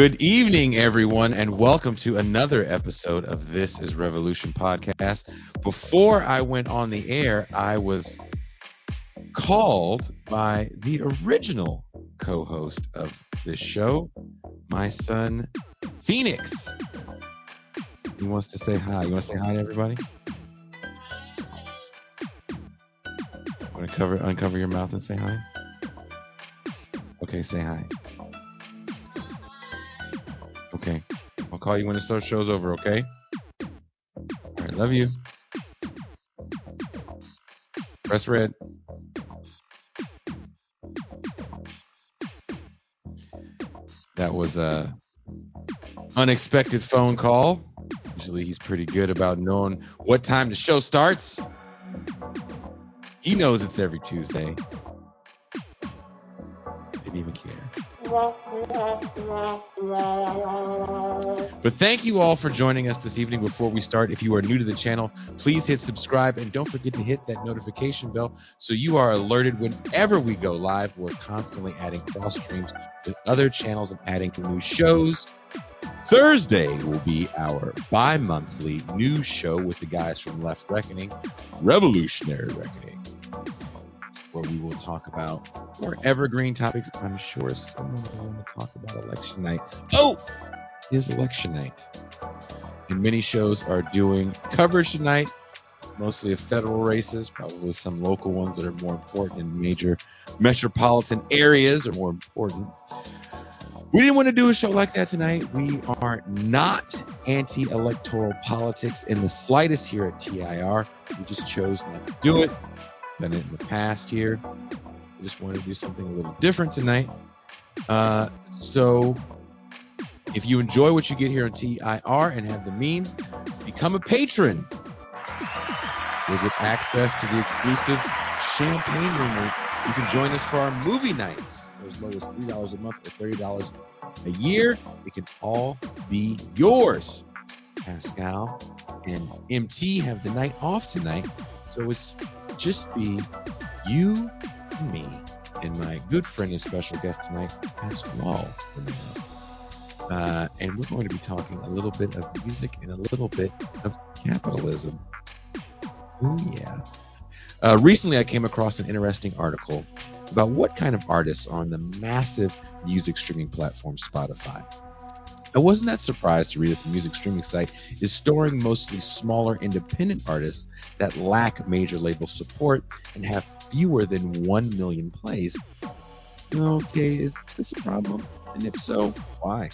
Good evening, everyone, and welcome to another episode of This is Revolution podcast. Before I went on the air, I was called by the original co host of this show, my son, Phoenix. He wants to say hi. You want to say hi to everybody? Want to cover, uncover your mouth and say hi? Okay, say hi. Okay. I'll call you when the show's over, okay? All right, love you. Press red. That was a unexpected phone call. Usually he's pretty good about knowing what time the show starts. He knows it's every Tuesday. Didn't even care. But thank you all for joining us this evening. Before we start, if you are new to the channel, please hit subscribe and don't forget to hit that notification bell so you are alerted whenever we go live. We're constantly adding cross streams with other channels and adding new shows. Thursday will be our bi monthly news show with the guys from Left Reckoning, Revolutionary Reckoning where we will talk about more evergreen topics. I'm sure someone will want to talk about election night. Oh, is election night. And many shows are doing coverage tonight, mostly of federal races, probably some local ones that are more important in major metropolitan areas are more important. We didn't want to do a show like that tonight. We are not anti electoral politics in the slightest here at TIR. We just chose not to do it done it in the past here. I just wanted to do something a little different tonight. Uh, so if you enjoy what you get here on TIR and have the means, become a patron. You'll get access to the exclusive champagne room. You can join us for our movie nights for as low as $3 a month or $30 a year. It can all be yours. Pascal and MT have the night off tonight, so it's just be you and me and my good friend and special guest tonight, Pasquale. Uh, and we're going to be talking a little bit of music and a little bit of capitalism. Oh, yeah. Uh, recently, I came across an interesting article about what kind of artists are on the massive music streaming platform Spotify. I wasn't that surprised to read that the music streaming site is storing mostly smaller independent artists that lack major label support and have fewer than 1 million plays. Okay, is this a problem? And if so, why?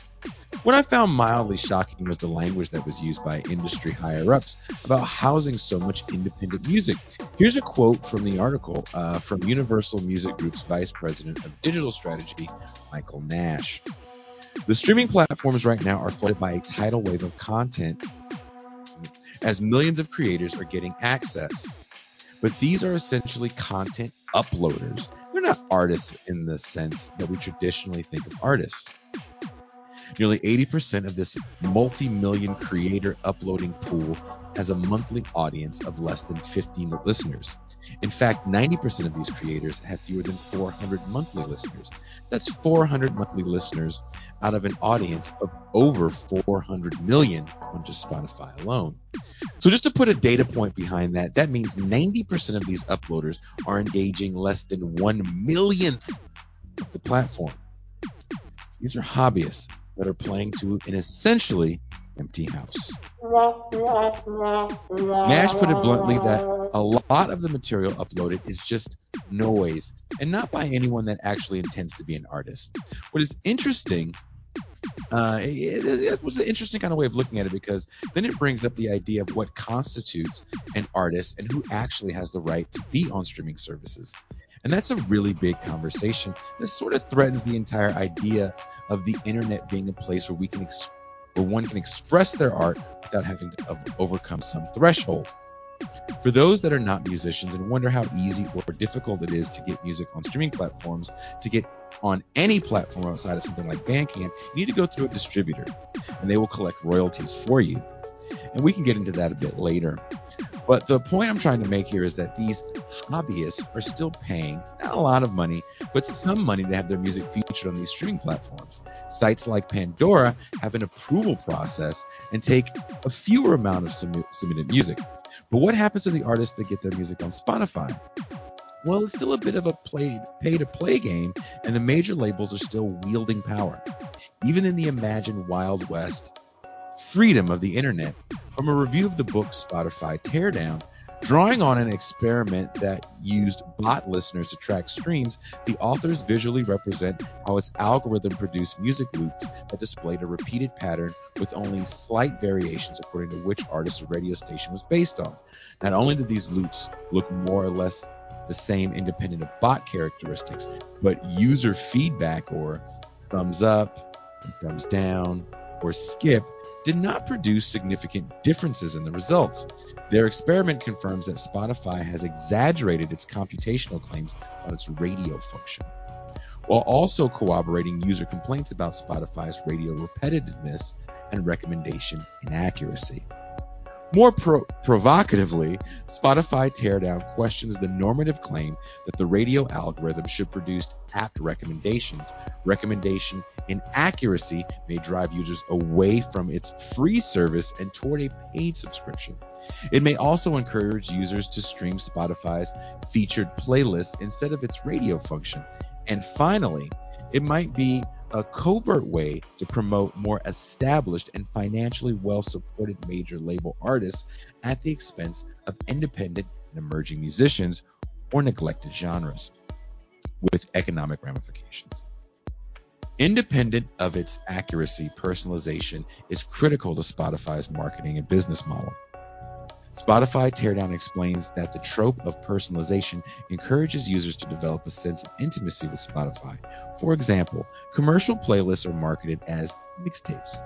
What I found mildly shocking was the language that was used by industry higher ups about housing so much independent music. Here's a quote from the article uh, from Universal Music Group's Vice President of Digital Strategy, Michael Nash. The streaming platforms right now are flooded by a tidal wave of content as millions of creators are getting access. But these are essentially content uploaders. They're not artists in the sense that we traditionally think of artists. Nearly 80% of this multi million creator uploading pool has a monthly audience of less than 15 listeners. In fact, 90% of these creators have fewer than 400 monthly listeners. That's 400 monthly listeners out of an audience of over 400 million on just Spotify alone. So, just to put a data point behind that, that means 90% of these uploaders are engaging less than one millionth of the platform. These are hobbyists that are playing to an essentially empty house. Nash put it bluntly that a lot of the material uploaded is just noise and not by anyone that actually intends to be an artist. What is interesting uh, it, it, was an interesting kind of way of looking at it because then it brings up the idea of what constitutes an artist and who actually has the right to be on streaming services. And that's a really big conversation that sort of threatens the entire idea of the internet being a place where we can where one can express their art without having to overcome some threshold. For those that are not musicians and wonder how easy or difficult it is to get music on streaming platforms, to get on any platform outside of something like Bandcamp, you need to go through a distributor and they will collect royalties for you. And we can get into that a bit later. But the point I'm trying to make here is that these hobbyists are still paying not a lot of money, but some money to have their music featured on these streaming platforms. Sites like Pandora have an approval process and take a fewer amount of submitted music. But what happens to the artists that get their music on Spotify? Well, it's still a bit of a play, pay to play game, and the major labels are still wielding power. Even in the imagined Wild West freedom of the internet, from a review of the book Spotify Teardown, Drawing on an experiment that used bot listeners to track streams, the authors visually represent how its algorithm produced music loops that displayed a repeated pattern with only slight variations according to which artist or radio station was based on. Not only did these loops look more or less the same independent of bot characteristics, but user feedback or thumbs up, thumbs down, or skip did not produce significant differences in the results. Their experiment confirms that Spotify has exaggerated its computational claims on its radio function, while also corroborating user complaints about Spotify's radio repetitiveness and recommendation inaccuracy. More pro- provocatively, Spotify Teardown questions the normative claim that the radio algorithm should produce apt recommendations. Recommendation inaccuracy may drive users away from its free service and toward a paid subscription. It may also encourage users to stream Spotify's featured playlists instead of its radio function. And finally, it might be a covert way to promote more established and financially well supported major label artists at the expense of independent and emerging musicians or neglected genres with economic ramifications. Independent of its accuracy, personalization is critical to Spotify's marketing and business model. Spotify Teardown explains that the trope of personalization encourages users to develop a sense of intimacy with Spotify. For example, commercial playlists are marketed as mixtapes,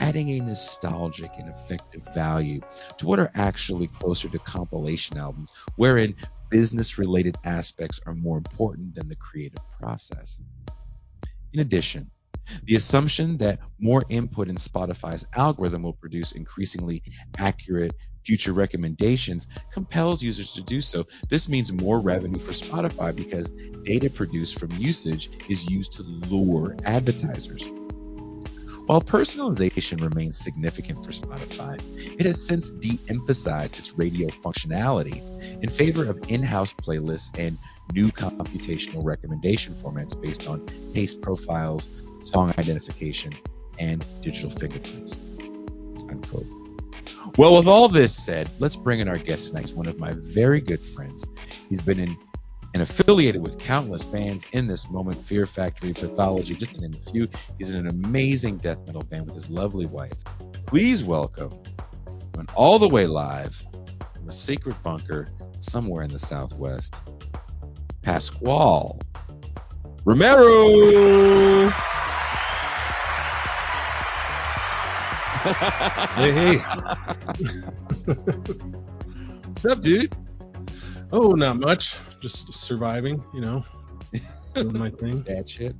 adding a nostalgic and effective value to what are actually closer to compilation albums, wherein business related aspects are more important than the creative process. In addition, the assumption that more input in Spotify's algorithm will produce increasingly accurate future recommendations compels users to do so. This means more revenue for Spotify because data produced from usage is used to lure advertisers. While personalization remains significant for Spotify, it has since de emphasized its radio functionality in favor of in house playlists and new computational recommendation formats based on taste profiles, song identification, and digital fingerprints. Unquote. Well, with all this said, let's bring in our guest tonight. One of my very good friends. He's been in and affiliated with countless bands in this moment Fear Factory, Pathology, just to name a few. He's in an amazing death metal band with his lovely wife. Please welcome, going all the way live from a secret bunker somewhere in the Southwest, Pasquale Romero. Hey, hey. What's up, dude? Oh, not much. Just surviving, you know, doing my thing. Dad shit.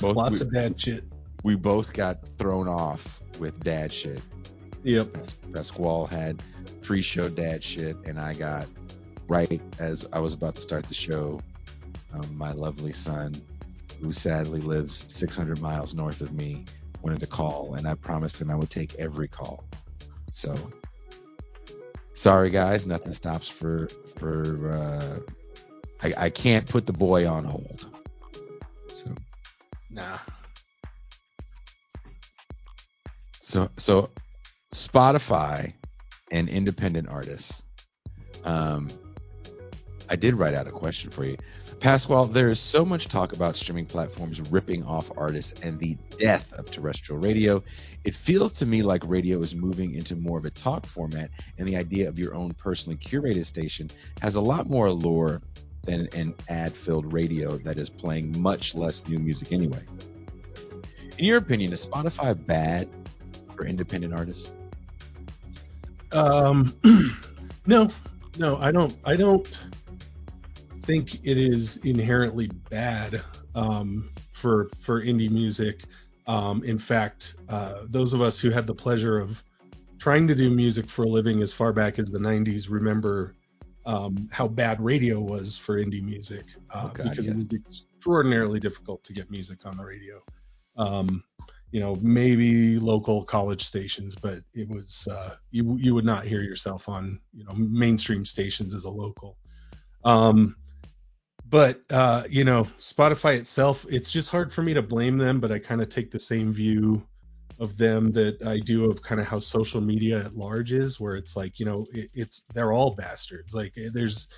both, Lots we, of dad shit. We both got thrown off with dad shit. Yep. Pasquale had pre-show dad shit, and I got right as I was about to start the show. Um, my lovely son, who sadly lives 600 miles north of me, wanted to call, and I promised him I would take every call. So sorry guys, nothing stops for for uh, I, I can't put the boy on hold. So nah. So so Spotify and independent artists. Um, I did write out a question for you. Pasquale, there is so much talk about streaming platforms ripping off artists and the death of terrestrial radio. It feels to me like radio is moving into more of a talk format, and the idea of your own personally curated station has a lot more allure than an ad filled radio that is playing much less new music anyway. In your opinion, is Spotify bad for independent artists? Um, no, no, I don't. I don't think it is inherently bad um, for for indie music. Um, in fact, uh, those of us who had the pleasure of trying to do music for a living as far back as the 90s remember um, how bad radio was for indie music uh, Oh, God, because yes. it was extraordinarily difficult to get music on the radio. Um, you know, maybe local college stations, but it was uh, you you would not hear yourself on you know mainstream stations as a local. Um, but uh, you know, Spotify itself, it's just hard for me to blame them, but I kind of take the same view of them that I do of kind of how social media at large is, where it's like, you know, it, it's they're all bastards. Like eh, there's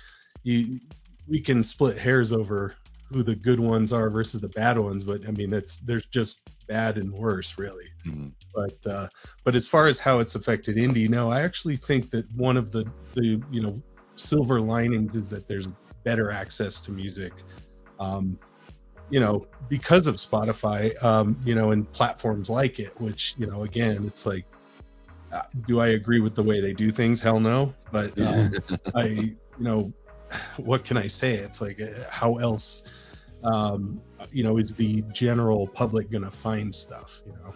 you we can split hairs over who the good ones are versus the bad ones, but I mean that's there's just bad and worse really. Mhm. But uh, but as far as how it's affected indie, no, I actually think that one of the the you know silver linings is that there's better access to music. Um, you know, because of Spotify, um, you know, and platforms like it, which, you know, again, it's like, uh, do I agree with the way they do things? Hell no. But um, I, you know, what can I say? It's like, uh, how else, um, you know, is the general public going to find stuff, you know?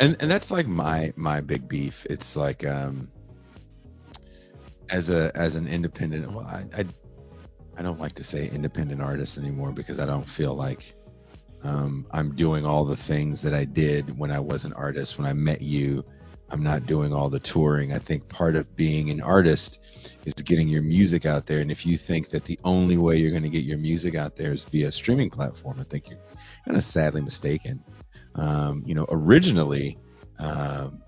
and and that's like my my big beef it's like um as a as an independent well i i, I don't like to say independent artist anymore because i don't feel like um, i'm doing all the things that i did when i was an artist. When i met you i'm not doing all the touring. I think part of being an artist is getting your music out there. And if you think that the only way you're going to get your music out there is via a streaming platform i think you're kind of sadly mistaken. Um, you know, originally, um,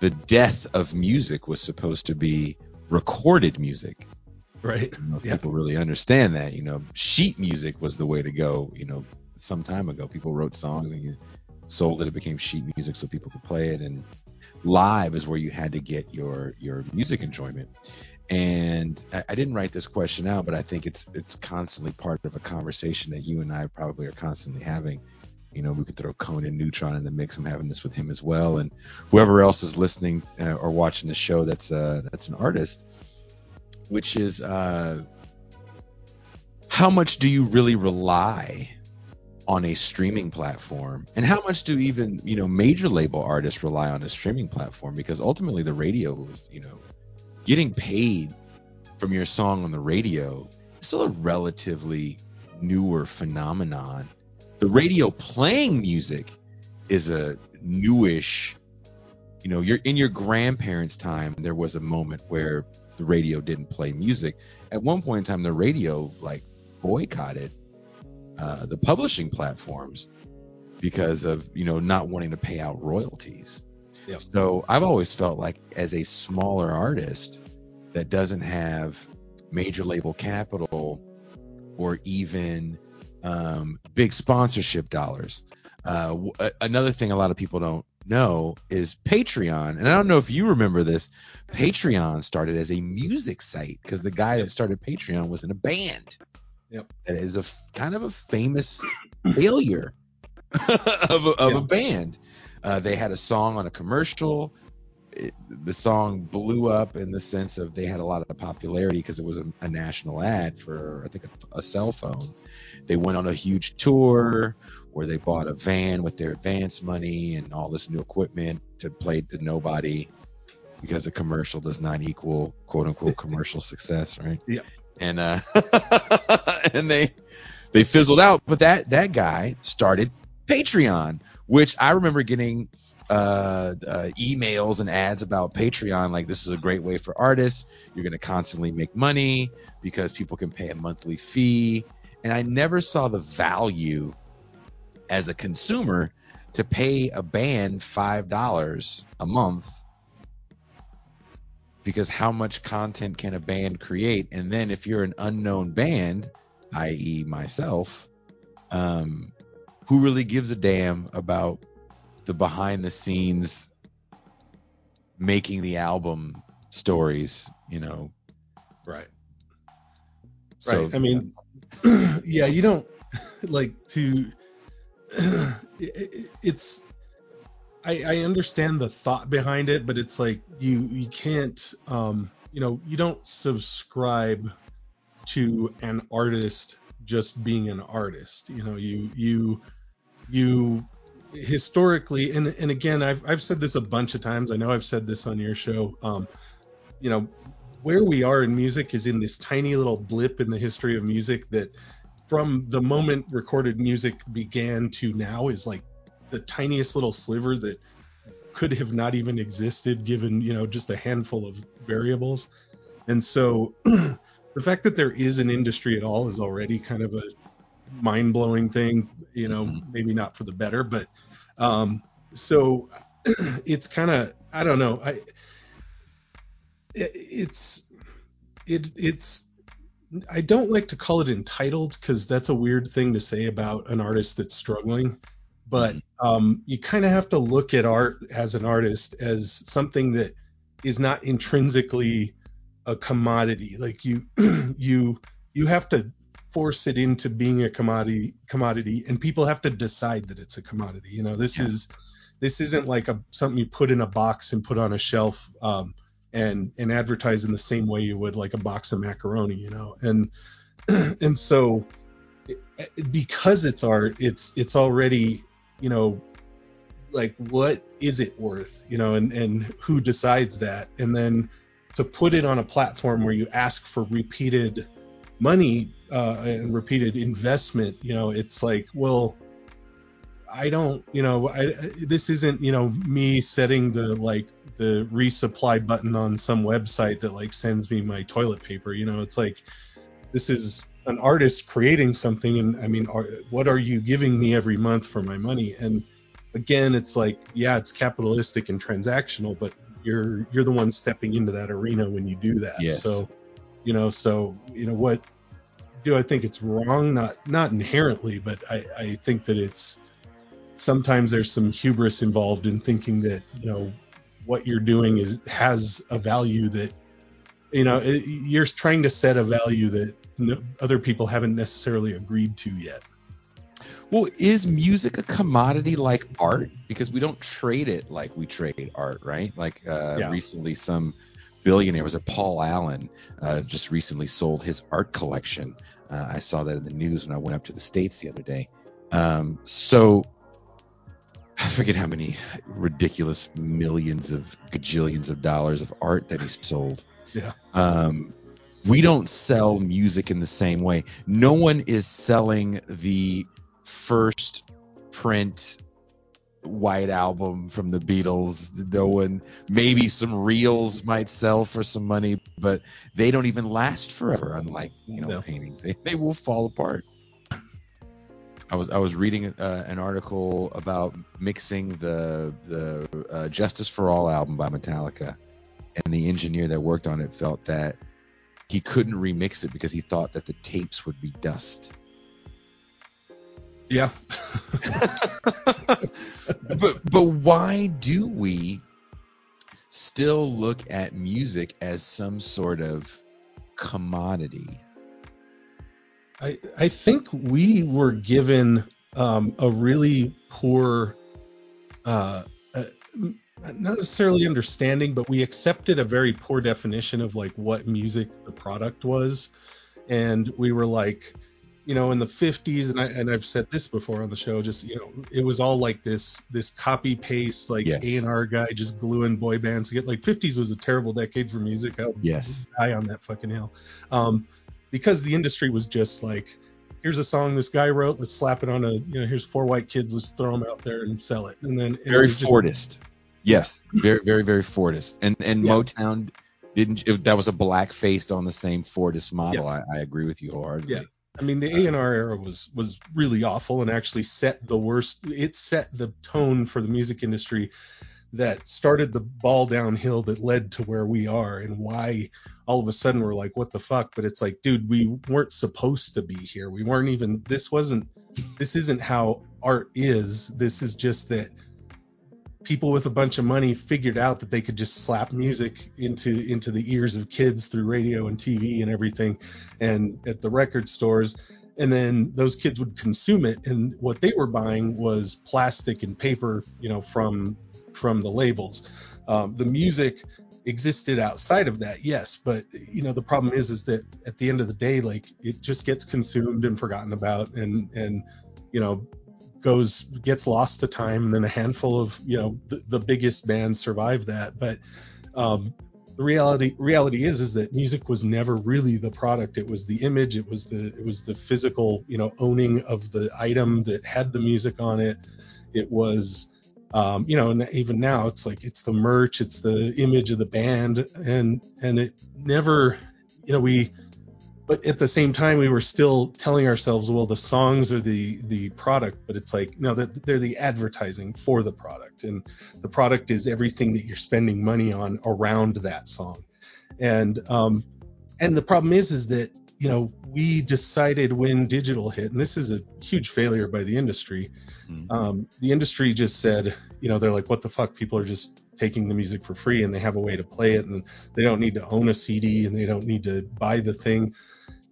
the death of music was supposed to be recorded music. Right. I don't know if Yeah. people really understand that. You know, sheet music was the way to go. You know, some time ago, people wrote songs and you sold it. It became sheet music so people could play it. And live is where you had to get your your music enjoyment. And I, I didn't write this question out, but I think it's it's constantly part of a conversation that you and I probably are constantly having. You know, we could throw Conan Neutron in the mix. I'm having this with him as well, and whoever else is listening uh, or watching the show that's uh, that's an artist, which is uh, how much do you really rely on a streaming platform, and how much do even you know major label artists rely on a streaming platform? Because ultimately, the radio is you know getting paid from your song on the radio is still a relatively newer phenomenon. The radio playing music is a newish, you know, you're in your grandparents' time, there was a moment where the radio didn't play music. At one point in time, the radio like boycotted uh, the publishing platforms because of you know not wanting to pay out royalties. Yep. So I've always felt like as a smaller artist that doesn't have major label capital or even um, big sponsorship dollars. Uh, w- another thing a lot of people don't know is Patreon. And I don't know if you remember this. Patreon started as a music site because the guy that started Patreon was in a band. Yep. That is a f- kind of a famous failure of, a, of Yeah. a band. Uh, they had a song on a commercial. It, the song blew up in the sense of they had a lot of popularity because it was a, a national ad for I think a, a cell phone. They went on a huge tour where they bought a van with their advance money and all this new equipment to play to nobody because a commercial does not equal quote unquote commercial success, right? Yeah. And uh and they they fizzled out, but that that guy started Patreon, which I remember getting uh, uh, emails and ads about Patreon. Like, this is a great way for artists. You're going to constantly make money because people can pay a monthly fee. And I never saw the value as a consumer to pay a band $5 a month because how much content can a band create? And then if you're an unknown band, i.e., myself, um, who really gives a damn about the behind the scenes making the album stories, you know? Right. So, right. I mean, yeah, you don't like to. it- it- it's. I, I understand the thought behind it, but it's like you you can't um you know you don't subscribe to an artist just being an artist. You know you you you historically, and and again, I've I've said this a bunch of times. I know I've said this on your show. Um, you know, where we are in music is in this tiny little blip in the history of music that from the moment recorded music began to now is like the tiniest little sliver that could have not even existed given you know just a handful of variables and so the fact that there is an industry at all is already kind of a mind-blowing thing you know mm-hmm. maybe not for the better but um so it's kind of i don't know i it, it's it it's I don't like to call it entitled because that's a weird thing to say about an artist that's struggling. But mm-hmm. um, you kind of have to look at art as an artist as something that is not intrinsically a commodity. Like you, you, you have to force it into being a commodity, commodity, and people have to decide that it's a commodity. You know, this yeah. is, this isn't like a something you put in a box and put on a shelf. Um, and and advertise in the same way you would like a box of macaroni, you know. And and so because it's art, it's it's already, you know, like what is it worth, you know, and and who decides that? And then to put it on a platform where you ask for repeated money uh, and repeated investment, you know, it's like, well, I don't, you know, I, this isn't, you know, me setting the like the resupply button on some website that like sends me my toilet paper. You know, it's like this is an artist creating something, and I mean, are, what are you giving me every month for my money? And again, it's like, yeah, it's capitalistic and transactional, but you're you're the one stepping into that arena when you do that. Yes. So, you know, so you know what do I think it's wrong? Not not inherently, but I I think that it's sometimes there's some hubris involved in thinking that you know what you're doing is has a value that you know it, you're trying to set a value that no, other people haven't necessarily agreed to yet well is music a commodity like art because we don't trade it like we trade art right like uh, yeah. recently some billionaire was it paul allen uh, just recently sold his art collection uh, i saw that in the news when i went up to the states the other day um, so I forget how many ridiculous millions of gajillions of dollars of art that he sold. Yeah. Um, we don't sell music in the same way. No one is selling the first print white album from the Beatles. No one, maybe some reels might sell for some money, but they don't even last forever. Unlike you know no. paintings, they, they will fall apart. I was I was reading uh, an article about mixing the the uh, Justice for All album by Metallica, and the engineer that worked on it felt that he couldn't remix it because he thought that the tapes would be dust. Yeah. but but why do we still look at music as some sort of commodity? I, I think we were given um, a really poor, uh, uh, not necessarily understanding, but we accepted a very poor definition of like what music the product was, and we were like, you know, in the 50s, and I and I've said this before on the show, just you know, it was all like this this copy paste like A and R guy just gluing boy bands together. Like 50s was a terrible decade for music. I'll yes, die on that fucking hill. Um, because the industry was just like, here's a song this guy wrote, let's slap it on a, you know, here's four white kids, let's throw them out there and sell it. And then very just, Fordist. Yes, very, very, very Fordist. And and yeah. Motown didn't. It, that was a black faced on the same Fordist model. Yeah. I, I, agree with you wholeheartedly. Yeah. I mean, the A and R era was was really awful and actually set the worst. It set the tone for the music industry that started the ball downhill that led to where we are and why all of a sudden we're like what the fuck but it's like dude we weren't supposed to be here we weren't even this wasn't this isn't how art is this is just that people with a bunch of money figured out that they could just slap music into into the ears of kids through radio and TV and everything and at the record stores. And then those kids would consume it. And what they were buying was plastic and paper you know from from the labels. Um, the music existed outside of that, yes, but you know the problem is is that at the end of the day, like it just gets consumed and forgotten about, and and you know goes gets lost to time, and then a handful of you know the, the biggest bands survive that. But um, the reality reality is is that music was never really the product. It was the image. It was the it was the physical you know owning of the item that had the music on it. It was um, you know and even now it's like it's the merch it's the image of the band and and it never you know we but at the same time we were still telling ourselves well the songs are the the product but it's like no they're, they're the advertising for the product. And the product is everything that you're spending money on around that song. And um and the problem is is that you know we decided when digital hit and this is a huge failure by the industry mm-hmm. um, the industry just said you know they're like what the fuck? People are just taking the music for free and they have a way to play it and they don't need to own a cd and they don't need to buy the thing.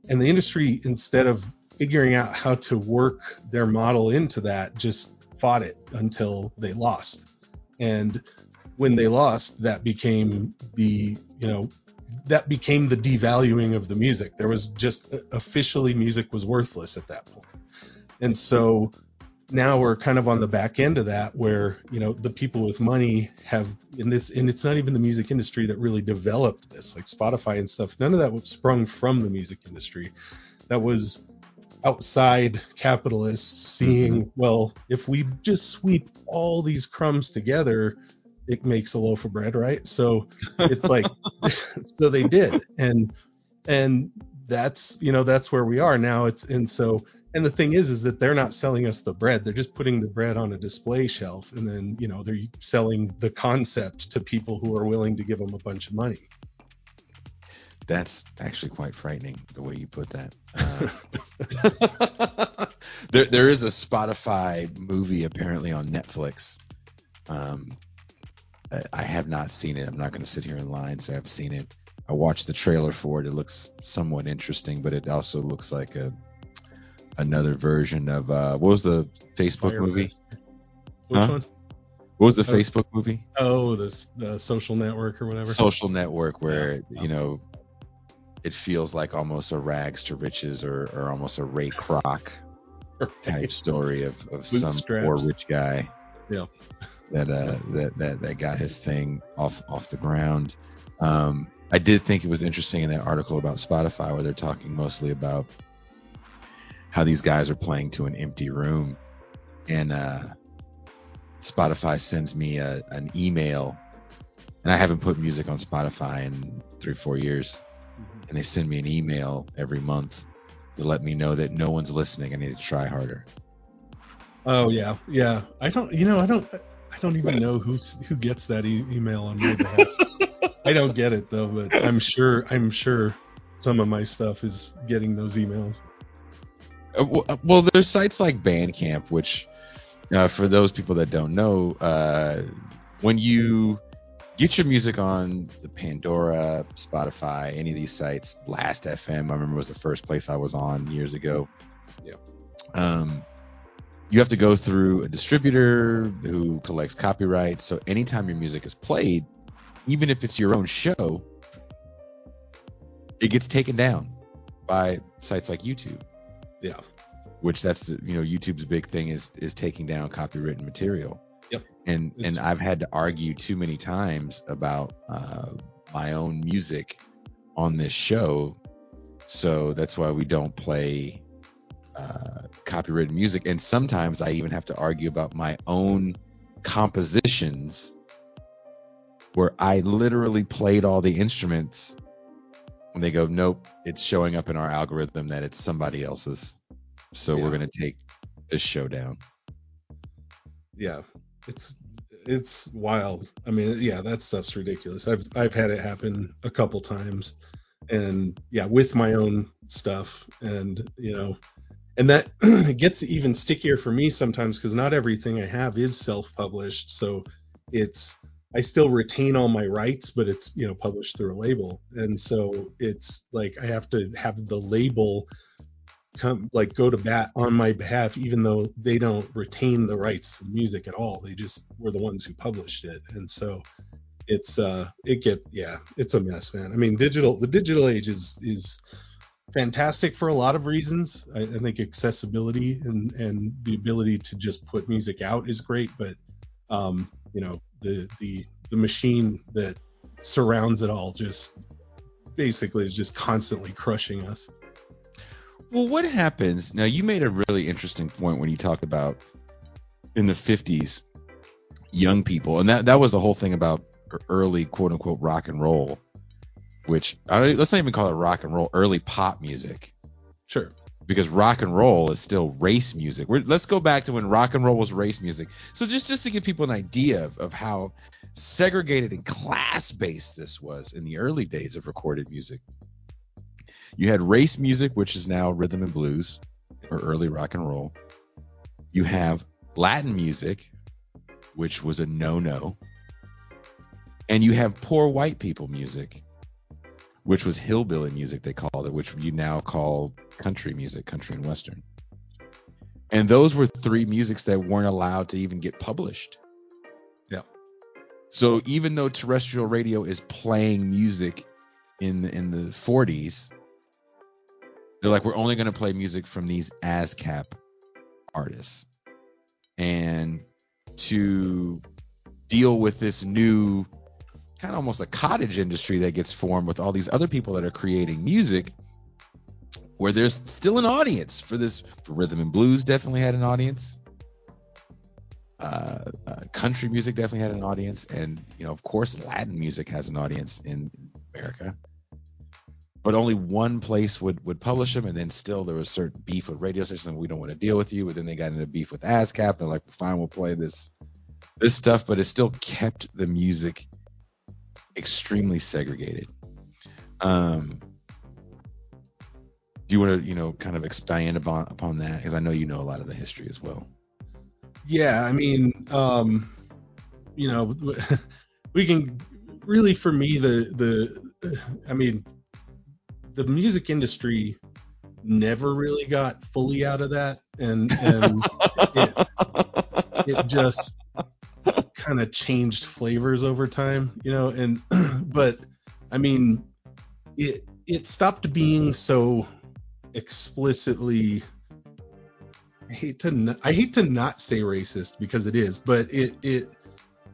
And the industry instead of figuring out how to work their model into that just fought it until they lost. And when they lost that became the you know that became the devaluing of the music. There was just officially music was worthless at that point. and so now we're kind of on the back end of that where you know the people with money have in this and it's not even the music industry that really developed this like spotify and stuff. None of that was sprung from the music industry. That was outside capitalists seeing mm-hmm. well if we just sweep all these crumbs together it makes a loaf of bread right? So it's like so they did. And and that's you know that's where we are now. It's and so and the thing is is that they're not selling us the bread they're just putting the bread on a display shelf and then you know they're selling the concept to people who are willing to give them a bunch of money that's actually quite frightening the way you put that uh, there, there is a spotify movie apparently on netflix um, I have not seen it. I'm not going to sit here and lie and say I've seen it. I watched the trailer for it. It looks somewhat interesting, but it also looks like a another version of uh, what was the Facebook Fire movie? Which huh? one? What was the Facebook movie? Oh, this uh, social network or whatever. Social network, where yeah. you know, it feels like almost a rags to riches or, or almost a Ray Kroc type story of, of some poor rich guy. Yeah. That uh that, that that got his thing off off the ground. Um, I did think it was interesting in that article about Spotify where they're talking mostly about how these guys are playing to an empty room, and uh, Spotify sends me a, an email, and I haven't put music on Spotify in three four years, mm-hmm. and they send me an email every month to let me know that no one's listening. I need to try harder. Oh yeah, yeah. I don't, you know, I don't, I don't even know who's who gets that e- email on my behalf. I don't get it though, but I'm sure, I'm sure some of my stuff is getting those emails. Well, there's sites like Bandcamp, which uh, for those people that don't know, uh, when you get your music on the Pandora, Spotify, any of these sites, Blast FM, I remember was the first place I was on years ago. Yeah. Um, you have to go through a distributor who collects copyright. So anytime your music is played, even if it's your own show, it gets taken down by sites like YouTube. Yeah. Which that's the you know YouTube's big thing is is taking down copywritten material. Yep. And it's, and I've had to argue too many times about uh, my own music on this show, so that's why we don't play uh, copyrighted music. And sometimes I even have to argue about my own compositions where I literally played all the instruments and they go, nope, it's showing up in our algorithm that it's somebody else's. So yeah. we're gonna take this show down. Yeah, it's it's wild. I mean, yeah, that stuff's ridiculous. I've I've had it happen a couple times, and yeah, with my own stuff, and you know, and that gets even stickier for me sometimes because not everything I have is self-published. So it's I still retain all my rights, but it's you know published through a label, and so it's like I have to have the label come like go to bat on my behalf, even though they don't retain the rights to the music at all. They just were the ones who published it, and so it's uh it get yeah it's a mess, man. I mean digital the digital age is is fantastic for a lot of reasons. I, I, think accessibility and and the ability to just put music out is great, but um, you know the the the machine that surrounds it all just basically is just constantly crushing us. Well, what happens now? You made a really interesting point when you talked about in the 50s young people, and that that was the whole thing about early quote unquote rock and roll, which let's not even call it rock and roll, early pop music. Sure. Because rock and roll is still race music. We're, let's go back to when rock and roll was race music. So just just to give people an idea of, of how segregated and class based this was in the early days of recorded music. You had race music, which is now rhythm and blues or early rock and roll. You have Latin music, which was a no no. And you have poor white people music, which was hillbilly music, they called it, which you now call country music, country and western. And those were three musics that weren't allowed to even get published. Yeah. So even though terrestrial radio is playing music in the, in the 40s, they're like, we're only going to play music from these ASCAP artists. And to deal with this new kind of almost a cottage industry that gets formed with all these other people that are creating music where there's still an audience for this. For rhythm and blues definitely had an audience. Uh, uh, country music definitely had an audience. And you know of course latin music has an audience in america. But only one place would would publish them. And then still there was certain beef with radio stations. We don't want to deal with you. But then they got into beef with ascap. They're like fine we'll play this this stuff, but it still kept the music extremely segregated. Um, do you want to, you know, kind of expand upon upon that? Because I know you know a lot of the history as well. Yeah, I mean, um, you know, we can really, for me, the the, I mean, the music industry never really got fully out of that, and and it, it just kind of changed flavors over time, you know, and but I mean it it stopped being so explicitly I hate to not, I hate to not say racist because it is, but it it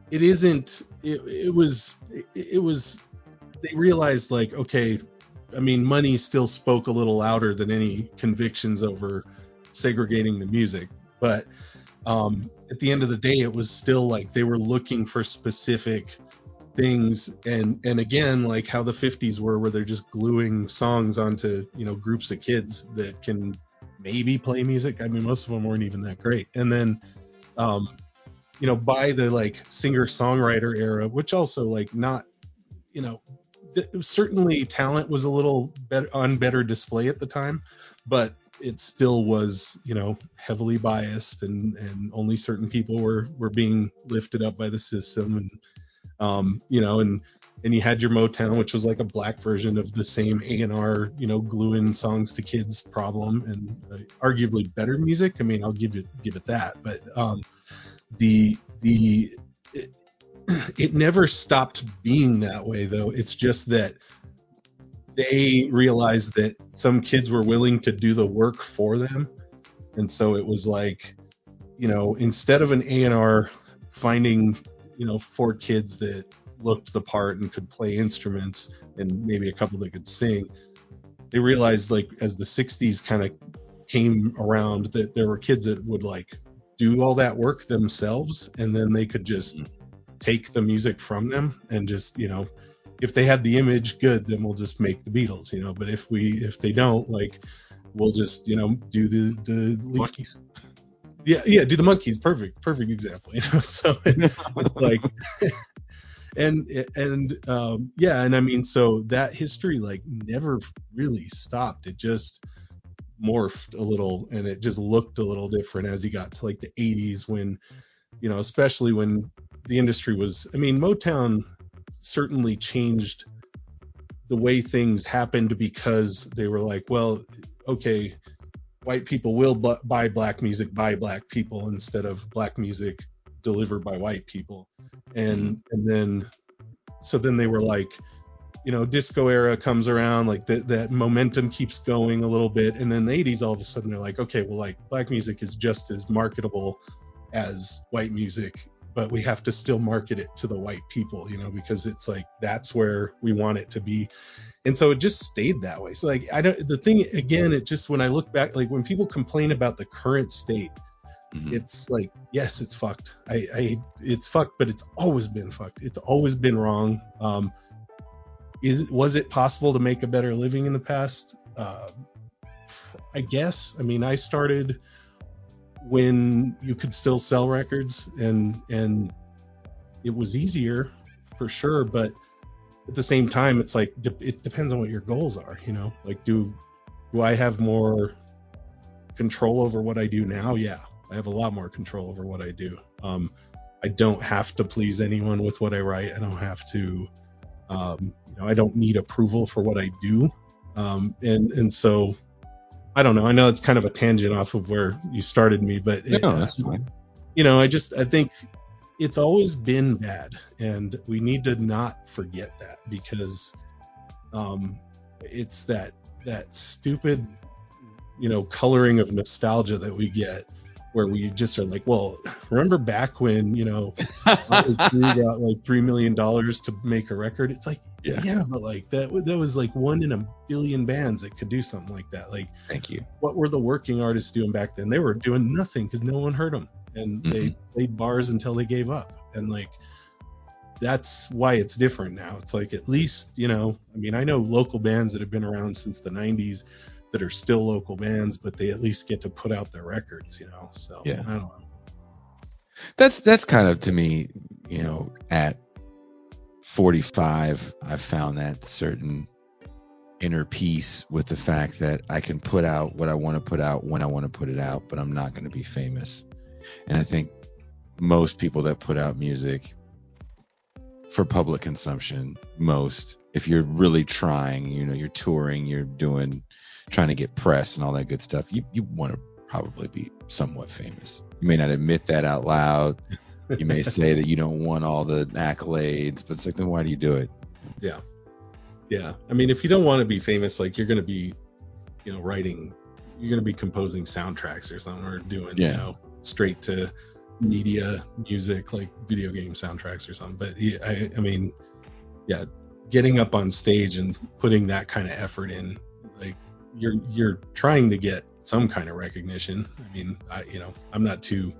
it isn't it, it was it, it was they realized like okay, I mean money still spoke a little louder than any convictions over segregating the music, but um, at the end of the day, it was still like they were looking for specific things. And and again like how the 50s were where they're just gluing songs onto you know groups of kids that can maybe play music. I mean most of them weren't even that great. And then um you know by the like singer songwriter era which also like not you know th- certainly talent was a little better on better display at the time but it still was, you know, heavily biased, and and only certain people were were being lifted up by the system, and um, you know, and and you had your Motown, which was like a black version of the same A and R, you know, gluing songs to kids problem, and uh, arguably better music. I mean, I'll give it give it that, but um, the the it, it never stopped being that way, though. It's just that they realized that some kids were willing to do the work for them. And so it was like you know instead of an a&r finding you know four kids that looked the part and could play instruments and maybe a couple that could sing they realized like as the 60s kind of came around that there were kids that would like do all that work themselves and then they could just mm-hmm. take the music from them and just you know if they have the image, good, then we'll just make the Beatles, you know. But if we if they don't, like, we'll just you know do the the Monkees. Yeah, yeah, do the Monkees. Perfect, perfect example. You know, so it's, it's like. and and um, yeah, and I mean, so that history like never really stopped. It just morphed a little, and it just looked a little different as you got to like the 80s when, you know, especially when the industry was. I mean, Motown certainly changed the way things happened because they were like, well, okay, white people will bu- buy black music by black people instead of black music delivered by white people, and mm-hmm. and then so then they were like, you know disco era comes around like that that momentum keeps going a little bit. And then the 80s all of a sudden they're like okay well like black music is just as marketable as white music but we have to still market it to the white people you know because it's like that's where we want it to be. And so it just stayed that way. So like i don't the thing again it just when i look back like when people complain about the current state Mhm. it's like yes it's fucked. I, I it's fucked but it's always been fucked. It's always been wrong. Um is it was it possible to make a better living in the past? Uh, i guess. I mean i started when you could still sell records and and it was easier for sure but at the same time it's like it depends on what your goals are you know? Like do do i have more control over what i do now? Yeah i have a lot more control over what i do. Um i don't have to please anyone with what i write. I don't have to um you know i don't need approval for what i do. Um and and so i don't know i know it's kind of a tangent off of where you started me but it- no, that's fine. you know, I just I think it's always been bad, and we need to not forget that because um, it's that that stupid, you know, coloring of nostalgia that we get, where we just are like, well, remember back when you know got like three million dollars to make a record? It's like, Yeah. yeah, but like that that was like one in a billion bands that could do something like that. Like Thank you. what were the working artists doing back then? They were doing nothing because no one heard them, and they mm-hmm. played bars until they gave up. And like, that's why it's different now. It's like at least you know, I mean, I know local bands that have been around since the '90s that are still local bands, but they at least get to put out their records, you know. So Yeah. I don't know. that's that's kind of to me, you know, at 45, I've found that certain inner peace with the fact that I can put out what I want to put out when I want to put it out, but I'm not going to be famous. And I think most people that put out music for public consumption, most, if you're really trying, you know, you're touring, you're doing, trying to get press and all that good stuff, you, you want to probably be somewhat famous. You may not admit that out loud. You may say that you don't want all the accolades, but it's like, then why do you do it? Yeah, Yeah. I mean, if you don't want to be famous, like you're gonna be, you know, writing, you're gonna be composing soundtracks or something, or doing, Yeah. you know, straight to media music, like video game soundtracks or something. But yeah, I, I mean, yeah, getting up on stage and putting that kind of effort in, like you're you're trying to get some kind of recognition. I mean, I, you know, I'm not too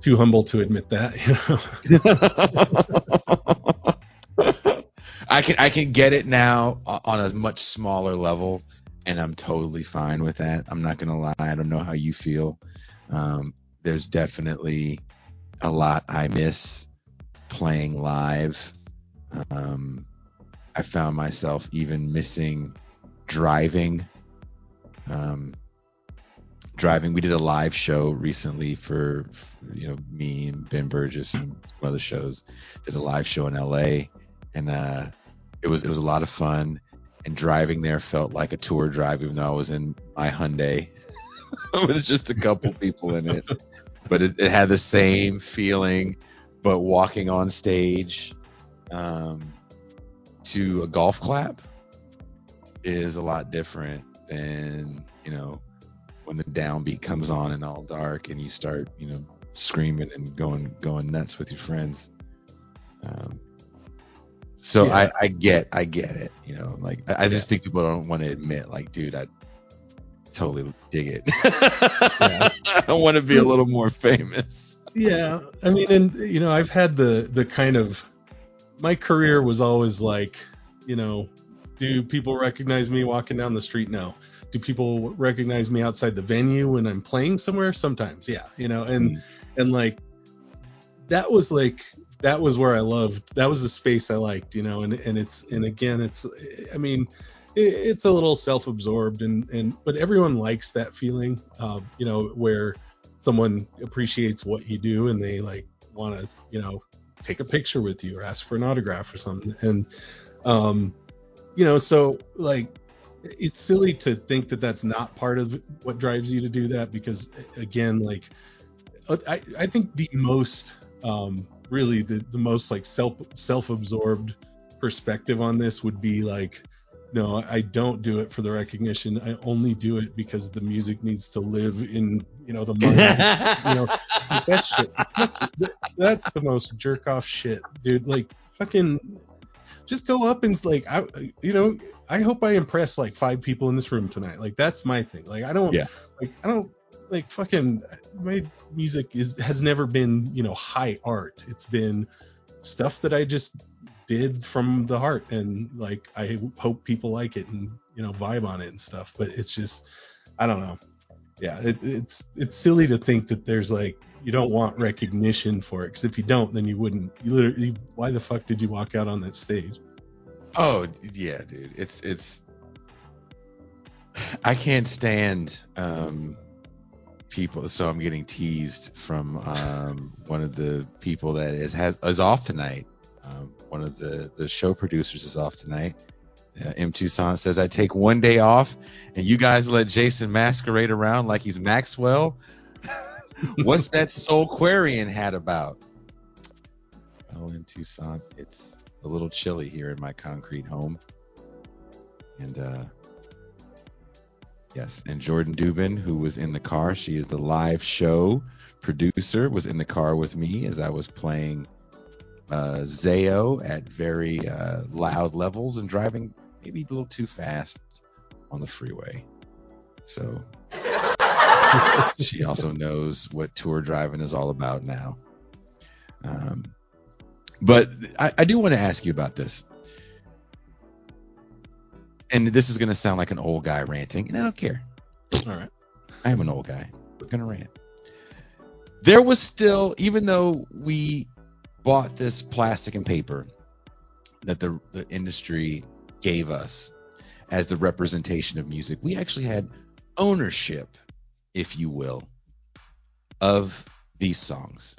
too humble to admit that, you know. I can I can get it now on a much smaller level, and I'm totally fine with that. I'm not gonna lie. I don't know how you feel. Um, there's definitely a lot I miss playing live. Um, I found myself even missing driving. Um, driving. We did a live show recently for, you know me and Ben Burgess and some other shows. Did a live show in L.A. and uh, it was it was a lot of fun. And driving there felt like a tour drive, even though I was in my Hyundai with just a couple people in it. But it, it had the same feeling. But walking on stage um, to a golf clap is a lot different than you know when the downbeat comes on and all dark and you start you know screaming and going going nuts with your friends. Um, so Yeah. I, I get I get it. You know, like I, I just think people don't want to admit, like, dude, I totally dig it. Yeah. I want to be a little more famous. yeah i mean and you know i've had the the kind of my career was always like you know do people recognize me walking down the street no do people recognize me outside the venue when i'm playing somewhere sometimes yeah you know and Mm. and like that was like that was where i loved that was the space i liked you know and and it's and again it's i mean it, it's a little self-absorbed and and but everyone likes that feeling uh, you know where someone appreciates what you do and they like want to you know take a picture with you or ask for an autograph or something and um you know so like it's silly to think that that's not part of what drives you to do that because again like i i think the most um really the, the most like self self-absorbed perspective on this would be like, no, I don't do it for the recognition. I only do it because the music needs to live in, you know, the mind. you know, that shit. That's the most jerk off shit, dude. Like, fucking, just go up and like, I, you know, I hope I impress like five people in this room tonight. Like, that's my thing. Like, I don't, Yeah. like, I don't like fucking. My music is has never been, you know, high art. It's been stuff that I just did from the heart and like I hope people like it and you know vibe on it and stuff but it's just I don't know yeah it, it's it's silly to think that there's like you don't want recognition for it because if you don't then you wouldn't you literally why the fuck did you walk out on that stage Oh yeah, dude. It's it's. I can't stand um, people. So I'm getting teased from um, one of the people that is has is off tonight. Um, one of the the show producers is off tonight. Uh, M Tucson says I take one day off, and you guys let Jason masquerade around like he's Maxwell. What's that Soulquarian hat about? Oh, in Tucson, it's a little chilly here in my concrete home. And uh yes, and Jordan Dubin, who was in the car, she is the live show producer, was in the car with me as I was playing uh Zayo at very uh loud levels and driving maybe a little too fast on the freeway. So she also knows what tour driving is all about now. Um, but I, I do want to ask you about this. And this is going to sound like an old guy ranting, and I don't care. all right I am an old guy. I'm going to rant. There was still, even though we bought this plastic and paper that the, the industry gave us as the representation of music, we actually had ownership, if you will, of these songs.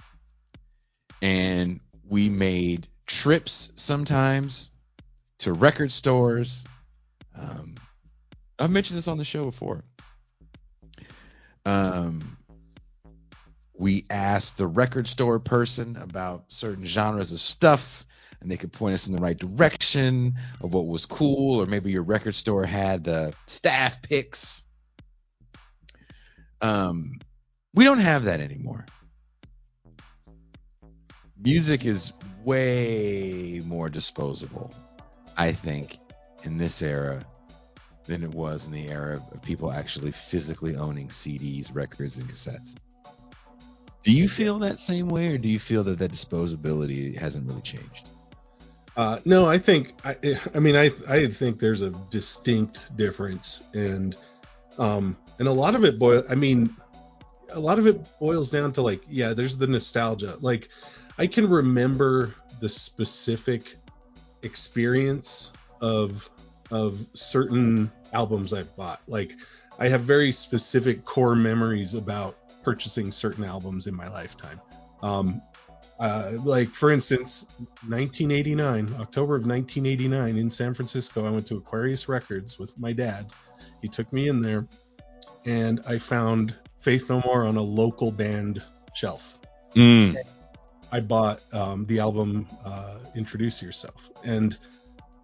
And we made trips sometimes to record stores. Um, I've mentioned this on the show before. Um, we asked the record store person about certain genres of stuff, and they could point us in the right direction of what was cool, or maybe your record store had the staff picks. Um, we don't have that anymore. Music is way more disposable, I think, in this era than it was in the era of people actually physically owning CDs, records, and cassettes. Do you feel that same way, or do you feel that that disposability hasn't really changed? Uh, no, I think I, I mean I I think there's a distinct difference, and um, and a lot of it boil. I mean, a lot of it boils down to like yeah, there's the nostalgia. Like I can remember the specific experience of of certain albums I've bought. Like I have very specific core memories about purchasing certain albums in my lifetime. Um, uh, like for instance, 1989, October of 1989 in San Francisco, I went to Aquarius Records with my dad. He took me in there, and I found Faith No More on a local band shelf. Mm. I bought um, the album uh, Introduce Yourself, and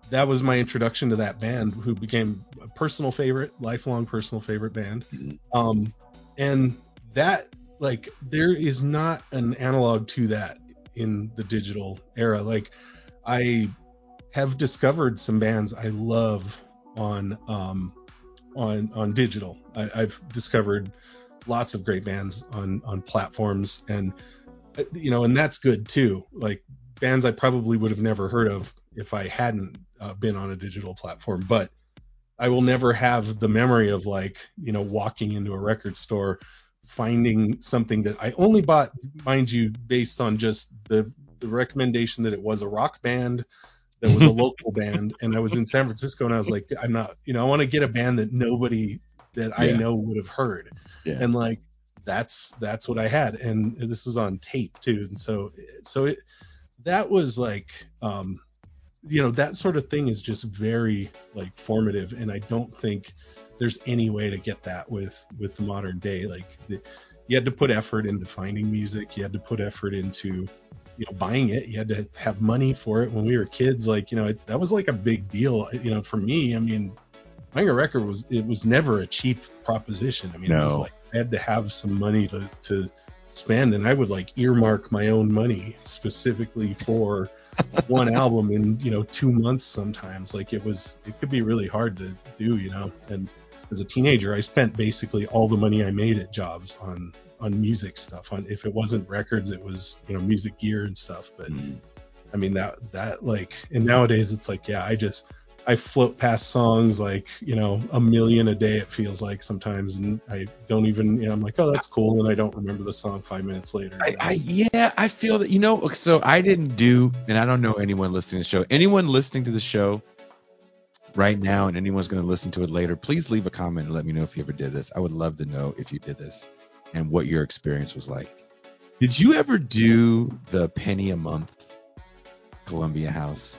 that was my introduction to that band, who became a personal favorite, lifelong personal favorite band. Mhm. Um, and that, like, there is not an analog to that in the digital era. Like, I have discovered some bands I love on um, on on digital. I, I've discovered lots of great bands on on platforms, and uh, you know, and that's good too. Like bands I probably would have never heard of if I hadn't uh, been on a digital platform, but I will never have the memory of like, you know, walking into a record store, finding something that I only bought, mind you, based on just the, the recommendation that it was a rock band that was a local band. And I was in San Francisco and I was like, I'm not, you know, I want to get a band that nobody that I know would have heard. Yeah. And like, that's, that's what I had. And this was on tape too. And so, so it, that was like, um, you know that sort of thing is just very like formative and i don't think there's any way to get that with with the modern day like the, you had to put effort into finding music you had to put effort into you know buying it. You had to have money for it when we were kids. Like you know it, that was like a big deal. You know for me, I mean, buying a record was it was never a cheap proposition. I mean, it was like I had to have some money to to spend, and I would like earmark my own money specifically for one album in you know two months sometimes like it was it could be really hard to do you know and as a teenager i spent basically all the money i made at jobs on on music stuff on if it wasn't records it was you know music gear and stuff but Mm. i mean that that like and nowadays it's like yeah i just i float past songs like you know a million a day it feels like sometimes and i don't even you know i'm like oh that's cool and i don't remember the song five minutes later I, I yeah, I feel that you know. So I didn't do, and I don't know anyone listening to the show. Anyone listening to the show right now, and anyone's going to listen to it later, please leave a comment and let me know if you ever did this. I would love to know if you did this and what your experience was like. Did you ever do the penny a month Columbia House?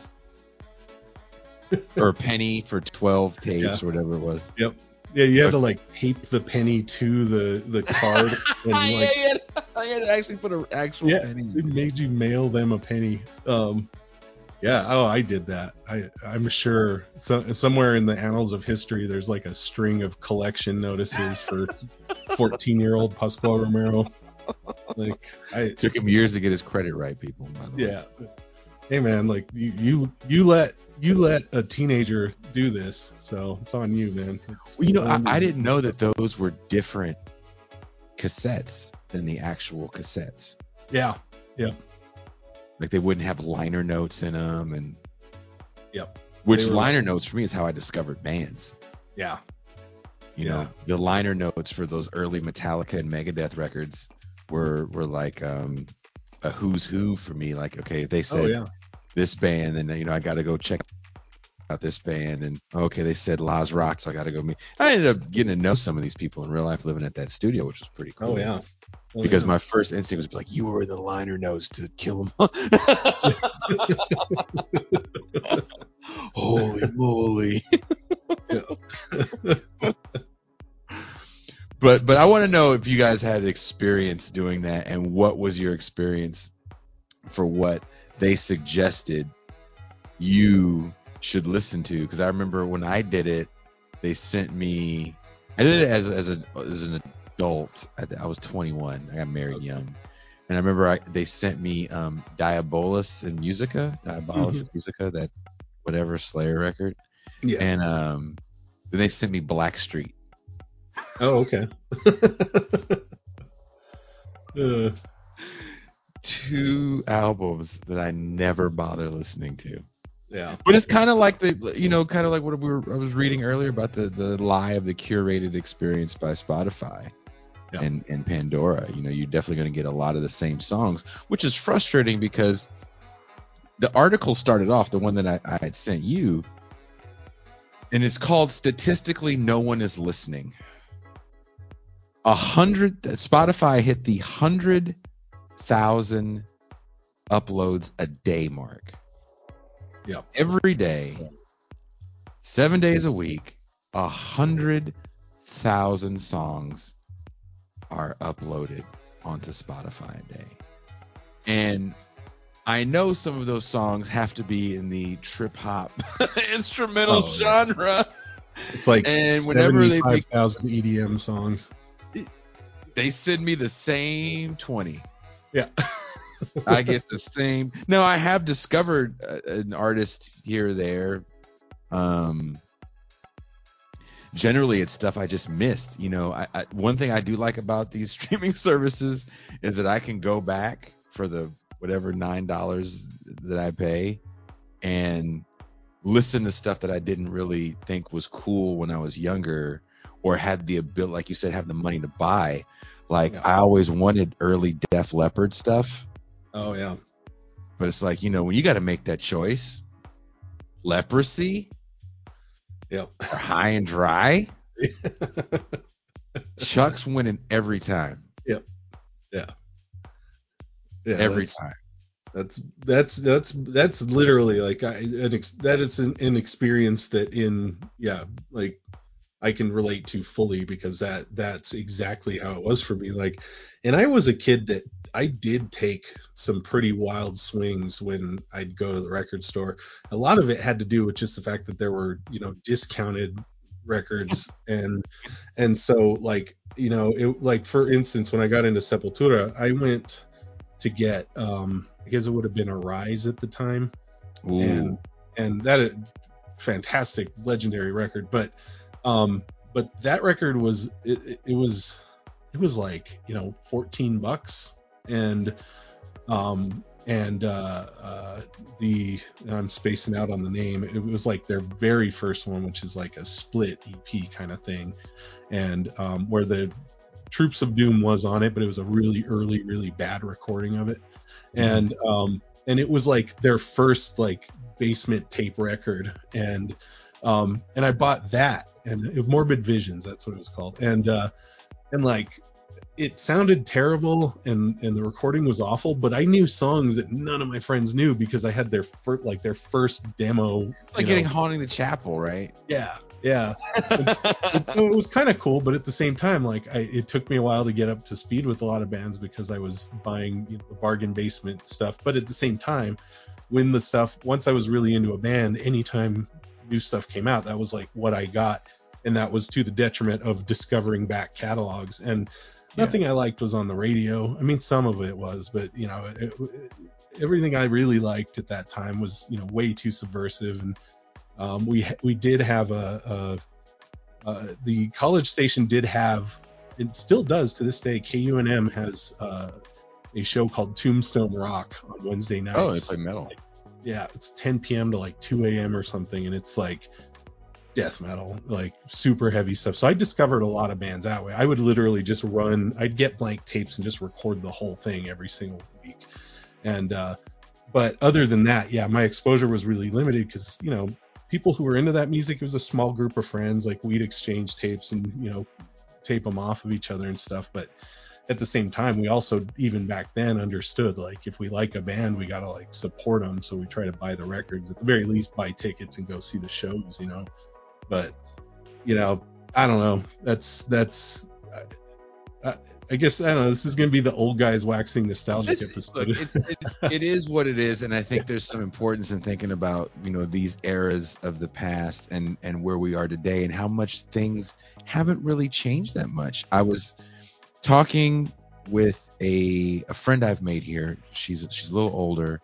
or penny for 12 tapes Yeah. or whatever it was. Yep. Yeah, you had to like tape the penny to the the card, and like yeah, yeah. I had to actually put an actual Yeah, penny. it made you mail them a penny. Um, yeah, oh, I did that. I I'm sure so, somewhere in the annals of history, there's like a string of collection notices for 14 year old Pascual Romero. Like I It took him years to get his credit right, people. By the way. yeah. Hey man, like you you you let you let a teenager do this, so it's on you, man. It's Well, you know, I, I didn't know that those were different cassettes than the actual cassettes. Yeah. Yeah, Like they wouldn't have liner notes in them, and Yep. Which were- liner notes for me is how I discovered bands. yeah, You Yeah. know, the liner notes for those early Metallica and Megadeth records were were like um, a who's who for me. Like, okay, they said oh yeah, this band, and you know, I got to go check out this band, and okay, they said Las Rock, so I got to go meet. I ended up getting to know some of these people in real life, living at that studio, which was pretty cool. oh yeah. Oh, Because yeah. my first instinct was like, you were the liner notes to kill them. Holy moly! but but I want to know if you guys had experience doing that, and what was your experience for what they suggested you should listen to? Because I remember when I did it, they sent me. I did it as as a as an adult. I, I was 21. I got married young, and I remember I, they sent me um, Diabolus in Musica, Diabolus in Musica, that whatever Slayer record, yeah. and um, then they sent me Blackstreet. Oh okay. uh, Two albums that I never bother listening to. Yeah. But it's kind of like the, you know, kind of like what we were, I was reading earlier about the the lie of the curated experience by Spotify Yeah. and and Pandora. You know, you're definitely going to get a lot of the same songs, which is frustrating because the article started off the one that I, I had sent you, and it's called "Statistically, No One Is Listening." A hundred Spotify hit the hundred thousand uploads a day mark Yep. every day, seven days a week, a hundred thousand songs are uploaded onto Spotify a day. And I know some of those songs have to be in the trip hop instrumental Oh, genre. It's like And whenever they make- 75,000 EDM songs. They send me the same 20. Yeah. I get the same. No, I have discovered uh, an artist here or there. Um, generally, it's stuff I just missed. You know, I, I, one thing I do like about these streaming services is that I can go back for the whatever nine dollars that I pay and listen to stuff that I didn't really think was cool when I was younger or had the ability, like you said, have the money to buy. Like I always wanted early Def Leppard stuff. Oh yeah. But it's like, you know, when you got to make that choice, leprosy Yep. or high and dry, Chuck's winning every time. Yep. Yeah. Yeah. every that's- time. That's that's that's that's literally like I, an ex, that is an, an experience that in yeah like I can relate to fully because that that's exactly how it was for me. Like, and I was a kid that I did take some pretty wild swings when I'd go to the record store. A lot of it had to do with just the fact that there were, you know, discounted records and and so like, you know, it like for instance when I got into Sepultura, I went to get um I guess it would have been Arise at the time. Ooh. And and that is fantastic legendary record, but um but that record was it, it, was it was like, you know, 14 bucks. And um and uh, uh, the I'm spacing out on the name. It was like their very first one, which is like a split EP kind of thing, and um, where the Troops of Doom was on it, but it was a really early, really bad recording of it, and um, and it was like their first like basement tape record, and um, and I bought that and Morbid Visions, that's what it was called, and uh, and like it sounded terrible and and the recording was awful but i knew songs that none of my friends knew because i had their first like their first demo It's like getting know. haunting the chapel, right? yeah yeah And so it was kind of cool but at the same time like I, it took me a while to get up to speed with a lot of bands because i was buying you know, the bargain basement stuff but at the same time when the stuff once i was really into a band anytime new stuff came out that was like what i got and that was to the detriment of discovering back catalogs and Yeah. nothing I liked was on the radio. I mean, some of it was, but you know, it, it- everything I really liked at that time was you know way too subversive. And um, we we did have a, a, uh the college station did have it still does to this day. KUNM has uh, a show called Tombstone Rock on Wednesday nights. Oh, they play metal. Yeah, it's 10 p.m. to like 2 a.m. or something, and it's like death metal, like super heavy stuff. So I discovered a lot of bands that way. I would literally just run, I'd get blank tapes and just record the whole thing every single week. And, uh, but other than that, yeah, my exposure was really limited because, you know, people who were into that music, it was a small group of friends, like we'd exchange tapes and, you know, tape them off of each other and stuff. But at the same time, we also, even back then, understood like if we like a band, we got to like support them. So we try to buy the records, at the very least, buy tickets and go see the shows, you know. But, you know, I don't know. That's, that's, I, I, guess, I don't know. This is going to be the old guys waxing nostalgic It's, episode. look, it's, it's it is what it is, and I think there's some importance in thinking about you know these eras of the past and and where we are today, and how much things haven't really changed that much. I was talking with a a friend I've made here. She's she's a little older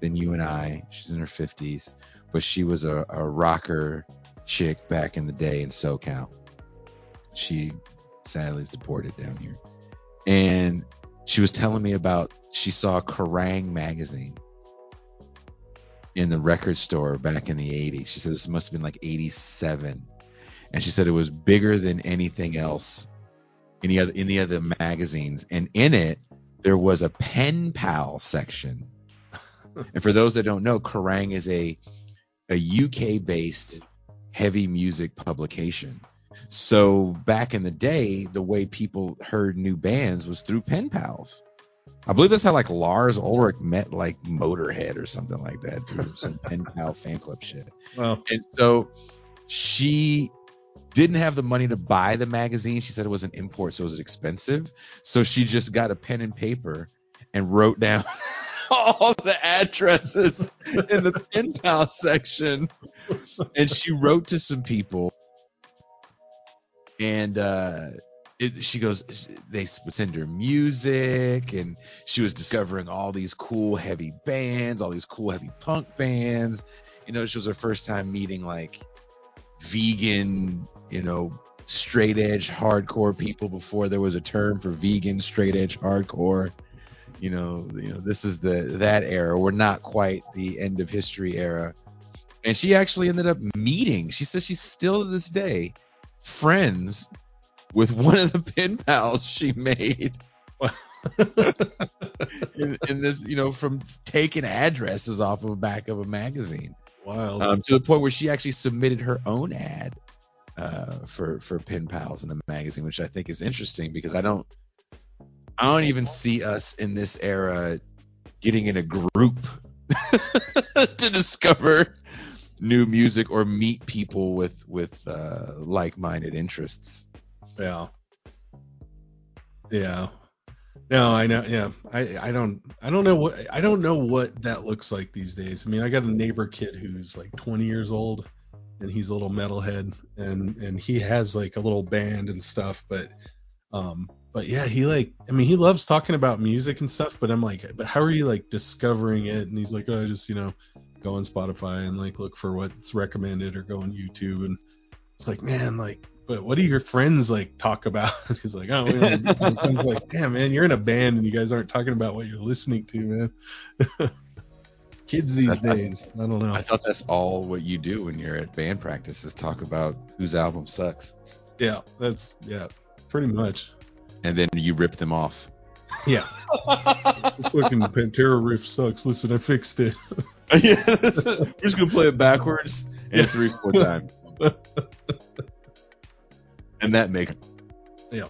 than you and I. She's in her 50s, but she was a, a rocker chick back in the day in SoCal. She sadly is deported down here. And she was telling me about she saw Kerrang magazine in the record store back in the 80s. She said this must have been like 87. And she said it was bigger than anything else any other any other magazines. And in it there was a pen pal section. and for those that don't know, Kerrang is a a UK based heavy music publication. So back in the day, the way people heard new bands was through pen pals. I believe that's how like Lars Ulrich met like Motorhead or something like that, through Some pen pal fan club shit. well, And so she didn't have the money to buy the magazine. She said it was an import, so it was expensive. So she just got a pen and paper and wrote down all the addresses in the pen pal section. And she wrote to some people. And uh, it, she goes, they would send her music, and she was discovering all these cool heavy bands, all these cool heavy punk bands. You know, she was her first time meeting like vegan, you know, straight edge hardcore people before there was a term for vegan straight edge hardcore. You know, you know, this is the that era. We're not quite the end of history era. And she actually ended up meeting. She says she's still to this day friends with one of the pen pals she made. in, in this, you know, from taking addresses off of the back of a magazine wild. um, to the point where she actually submitted her own ad uh, for for pen pals in the magazine, which I think is interesting because I don't I don't even see us in this era getting in a group to discover new music or meet people with with uh, like-minded interests. Yeah. Yeah. No, I know. Yeah, I I don't I don't know what I don't know what that looks like these days. I mean, I got a neighbor kid who's like 20 years old, and he's a little metalhead, and and he has like a little band and stuff. But um, but yeah, he like I mean, he loves talking about music and stuff. But I'm like, but how are you like discovering it? And he's like, oh, I just you know go on Spotify and like look for what's recommended or go on YouTube and it's like man like but what do your friends like talk about? He's like, oh, my like, damn, man, you're in a band and you guys aren't talking about what you're listening to, man. Kids these days, I, I don't know. I thought that's all what you do when you're at band practice is talk about whose album sucks. Yeah, that's yeah, pretty much. And then you rip them off. Yeah. fucking Pantera riff sucks. Listen, I fixed it. yeah, we're just gonna play it backwards and yeah. three, four times and that make yeah.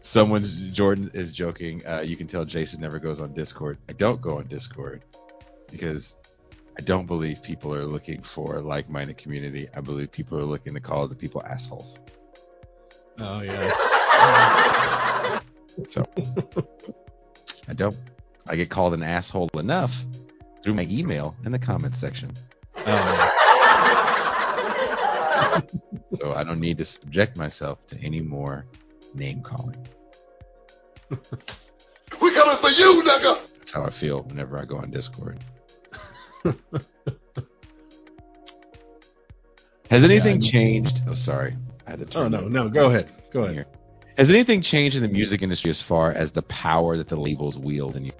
Someone's Jordan is joking. Uh, you can tell Jason never goes on Discord. I don't go on Discord because I don't believe people are looking for a like-minded community. I believe people are looking to call the people assholes. Oh yeah. so I don't. I get called an asshole enough through my email in the comments section. Oh. so I don't need to subject myself to any more name calling. we coming for you, nigga. That's how I feel whenever I go on Discord. Has anything yeah, changed? Oh, sorry. I had to turn. Oh no, no, go ahead. Go ahead. Here. Has anything changed in the music industry as far as the power that the labels wield in you?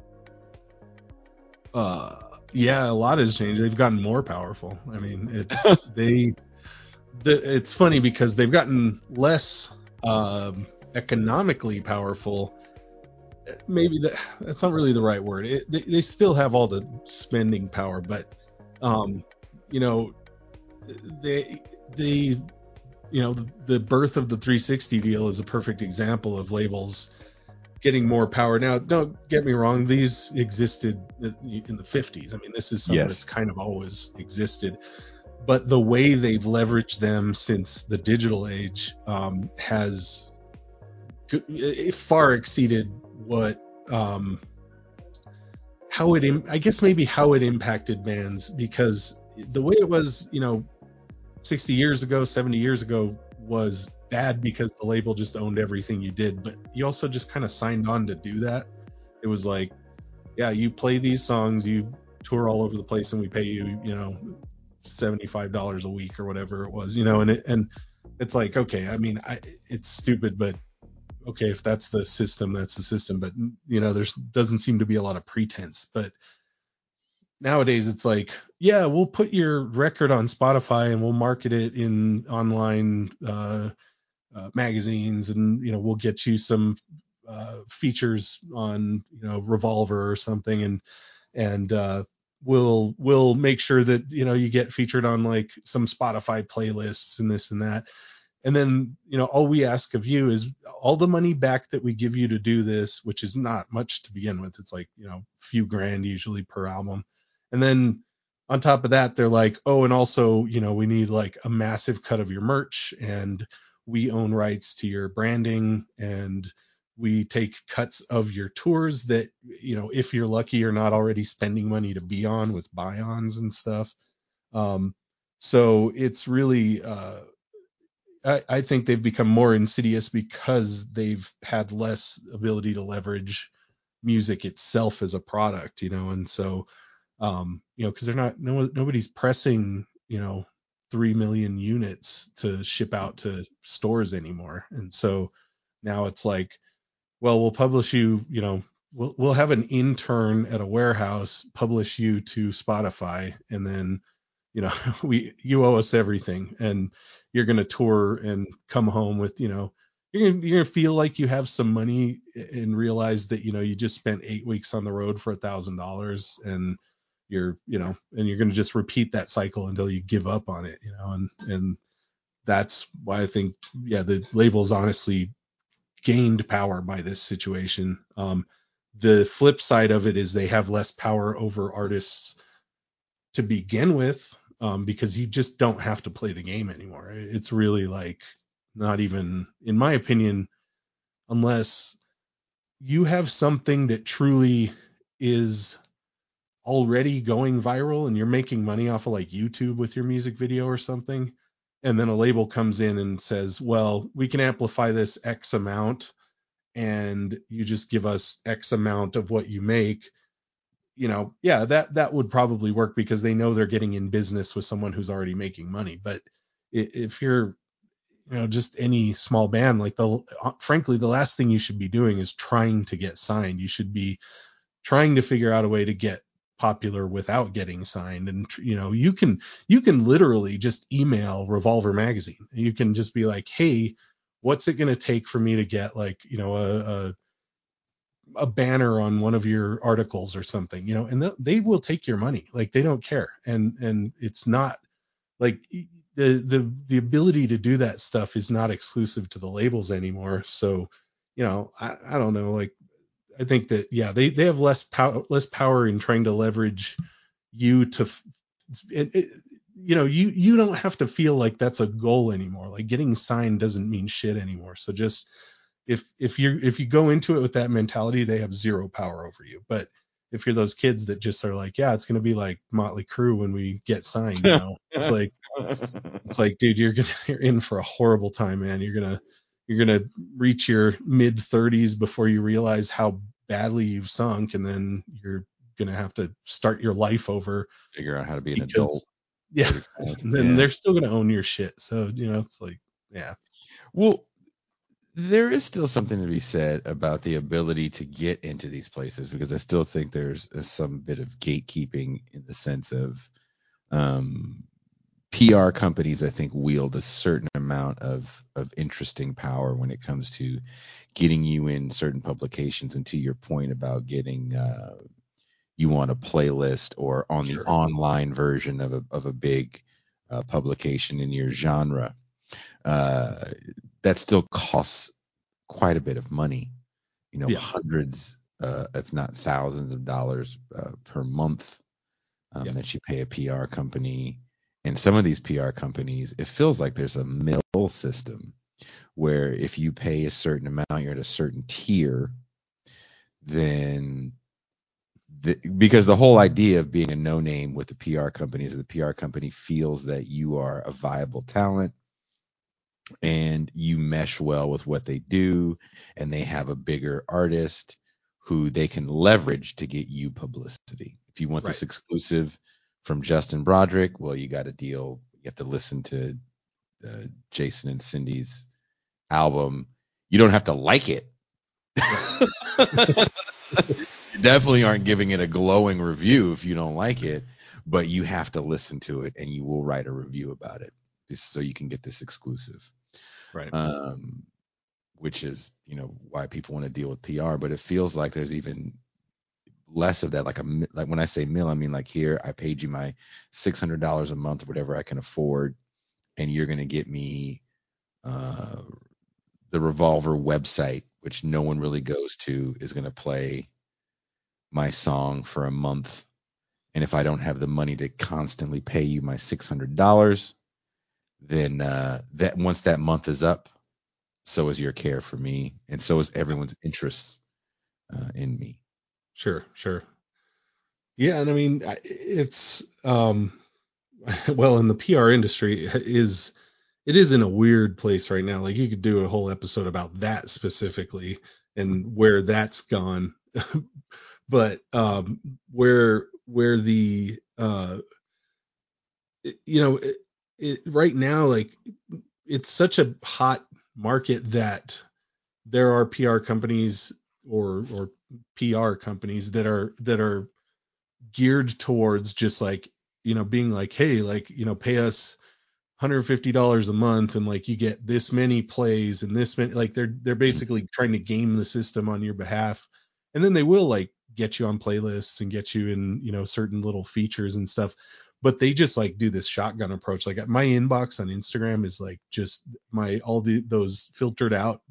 Uh, yeah, a lot has changed. They've gotten more powerful. I mean, it's they. The, it's funny because they've gotten less um, economically powerful. Maybe that that's not really the right word. It, they, they still have all the spending power, but um, you know, they they you know the, the birth of the 360 deal is a perfect example of labels getting more power. Now, don't get me wrong; these existed in the 50s. I mean, this is something yes. that's kind of always existed. But the way they've leveraged them since the digital age um, has it far exceeded what um, how it I guess maybe how it impacted bands because the way it was, you know, 60 years ago, 70 years ago was bad because the label just owned everything you did, but you also just kind of signed on to do that. It was like, yeah, you play these songs, you tour all over the place, and we pay you, you know, seventy-five dollars a week or whatever it was, you know, and it, and it's like, okay, I mean, I, it's stupid, but okay, if that's the system, that's the system. But you know, there's doesn't seem to be a lot of pretense, but nowadays it's like yeah we'll put your record on spotify and we'll market it in online uh, uh, magazines, and you know we'll get you some uh, features on you know Revolver or something, and and uh, we'll we'll make sure that you know you get featured on like some Spotify playlists and this and that. And then, you know, all we ask of you is all the money back that we give you to do this, which is not much to begin with. It's like, you know, few grand usually per album. And then on top of that, they're like, oh, and also, you know, we need like a massive cut of your merch and we own rights to your branding and we take cuts of your tours that you know if you're lucky you're not already spending money to be on with buy-ons and stuff um, so it's really uh, I, I, think they've become more insidious because they've had less ability to leverage music itself as a product you know and so um, you know because they're not no nobody's pressing you know 3 million units to ship out to stores anymore. And so now it's like, well, we'll publish you, you know, we'll we'll have an intern at a warehouse publish you to Spotify and then you know, we you owe us everything and you're going to tour and come home with, you know, you're gonna, you're gonna feel like you have some money and realize that you know you just spent eight weeks on the road for a thousand dollars and you're you know and you're going to just repeat that cycle until you give up on it you know and and that's why i think yeah the labels honestly gained power by this situation. Um the flip side of it is they have less power over artists to begin with um, because you just don't have to play the game anymore. It's really like not even, in my opinion, unless you have something that truly is already going viral and you're making money off of like YouTube with your music video or something. And then a label comes in and says, well, we can amplify this X amount and you just give us X amount of what you make you know, yeah, that that would probably work because they know they're getting in business with someone who's already making money. But if you're, you know, just any small band, like the, uh, frankly, the last thing you should be doing is trying to get signed. You should be trying to figure out a way to get popular without getting signed and you know you can you can literally just email revolver magazine you can just be like hey what's it going to take for me to get like you know a, a a banner on one of your articles or something, you know, and they will take your money. Like they don't care. And and it's not like the the the ability to do that stuff is not exclusive to the labels anymore. So, you know, I, I don't know. Like I think that yeah, they they have less power less power in trying to leverage you to it, it, you know you you don't have to feel like that's a goal anymore like getting signed doesn't mean shit anymore so just if if you if you go into it with that mentality, they have zero power over you. But if you're those kids that just are like, yeah, it's gonna be like Motley Crue when we get signed, you know, it's like it's like, dude, you're gonna you're in for a horrible time, man. You're gonna you're gonna reach your mid 30s before you realize how badly you've sunk, and then you're gonna have to start your life over. Figure out how to be an adult. Yeah, and then yeah. they're still gonna own your shit. So you know, it's like, yeah. Well, there is still something to be said about the ability to get into these places because I still think there's some bit of gatekeeping in the sense of um, PR companies. I think wield a certain amount of of interesting power when it comes to getting you in certain publications. And to your point about getting uh, you on a playlist or on sure. the online version of a of a big uh, publication in your genre. Uh, that still costs quite a bit of money. You know, yeah. hundreds, uh, if not thousands of dollars uh, per month um, yeah. that you pay a PR company. And some of these PR companies, it feels like there's a mill system where if you pay a certain amount, you're at a certain tier, then the, because the whole idea of being a no name with the PR company is that the PR company feels that you are a viable talent and you mesh well with what they do and they have a bigger artist who they can leverage to get you publicity. If you want right. this exclusive from Justin Broadrick, well, you got a deal. You have to listen to uh, Jason and Cindy's album. You don't have to like it. you definitely aren't giving it a glowing review if you don't like it, but you have to listen to it and you will write a review about it so you can get this exclusive right? Um, which is you know why people want to deal with PR. But it feels like there's even less of that. Like a like when I say mill, I mean like here I paid you my six hundred dollars a month or whatever I can afford, and you're gonna get me uh, the Revolver website, which no one really goes to, is gonna play my song for a month. And if I don't have the money to constantly pay you my six hundred dollars, then uh, that once that month is up, so is your care for me, and so is everyone's interest uh, in me. Sure, sure. Yeah, and I mean it's um, well in the PR industry is it is in a weird place right now. Like you could do a whole episode about that specifically and where that's gone. but um, where where the uh, you know it, right now, like it's such a hot market that there are PR companies or or PR companies that are that are geared towards just like you know being like hey like you know pay us $150 a month and like you get this many plays and this many like they're they're hmm. basically trying to game the system on your behalf. And then they will like get you on playlists and get you in you know certain little features and stuff but they just like do this shotgun approach. Like my inbox on Instagram is like just my all the those filtered out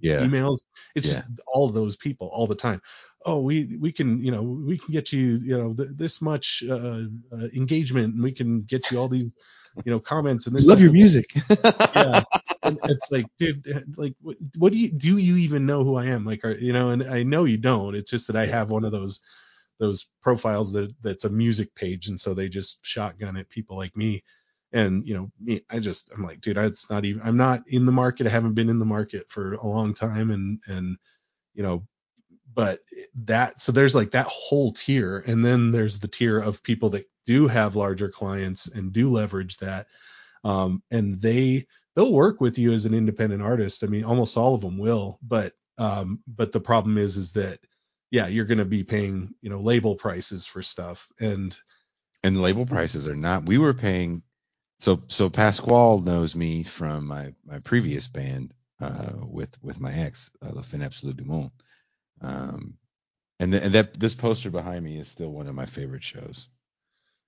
yeah. emails. It's yeah. just all those people all the time. oh we we can you know we can get you you know th- this much uh, uh, engagement and we can get you all these you know comments and this Love your music. yeah and it's like dude like what, what do you do you even know who i am like are, you know and i know you don't it's just that i have one of those those profiles that that's a music page and so they just shotgun at people like me. And you know me i just i'm like dude it's not even i'm not in the market. I haven't been in the market for a long time and and you know but that so there's like that whole tier and then there's the tier of people that do have larger clients and do leverage that um, and they they'll work with you as an independent artist. I mean almost all of them will but um, but the problem is is that yeah you're going to be paying you know label prices for stuff and and label prices are not. We were paying. So so Pasquale knows me from my my previous band uh, with with my ex, uh, La Fin Absolue du Monde. Um, and, th- and that this poster behind me is still one of my favorite shows.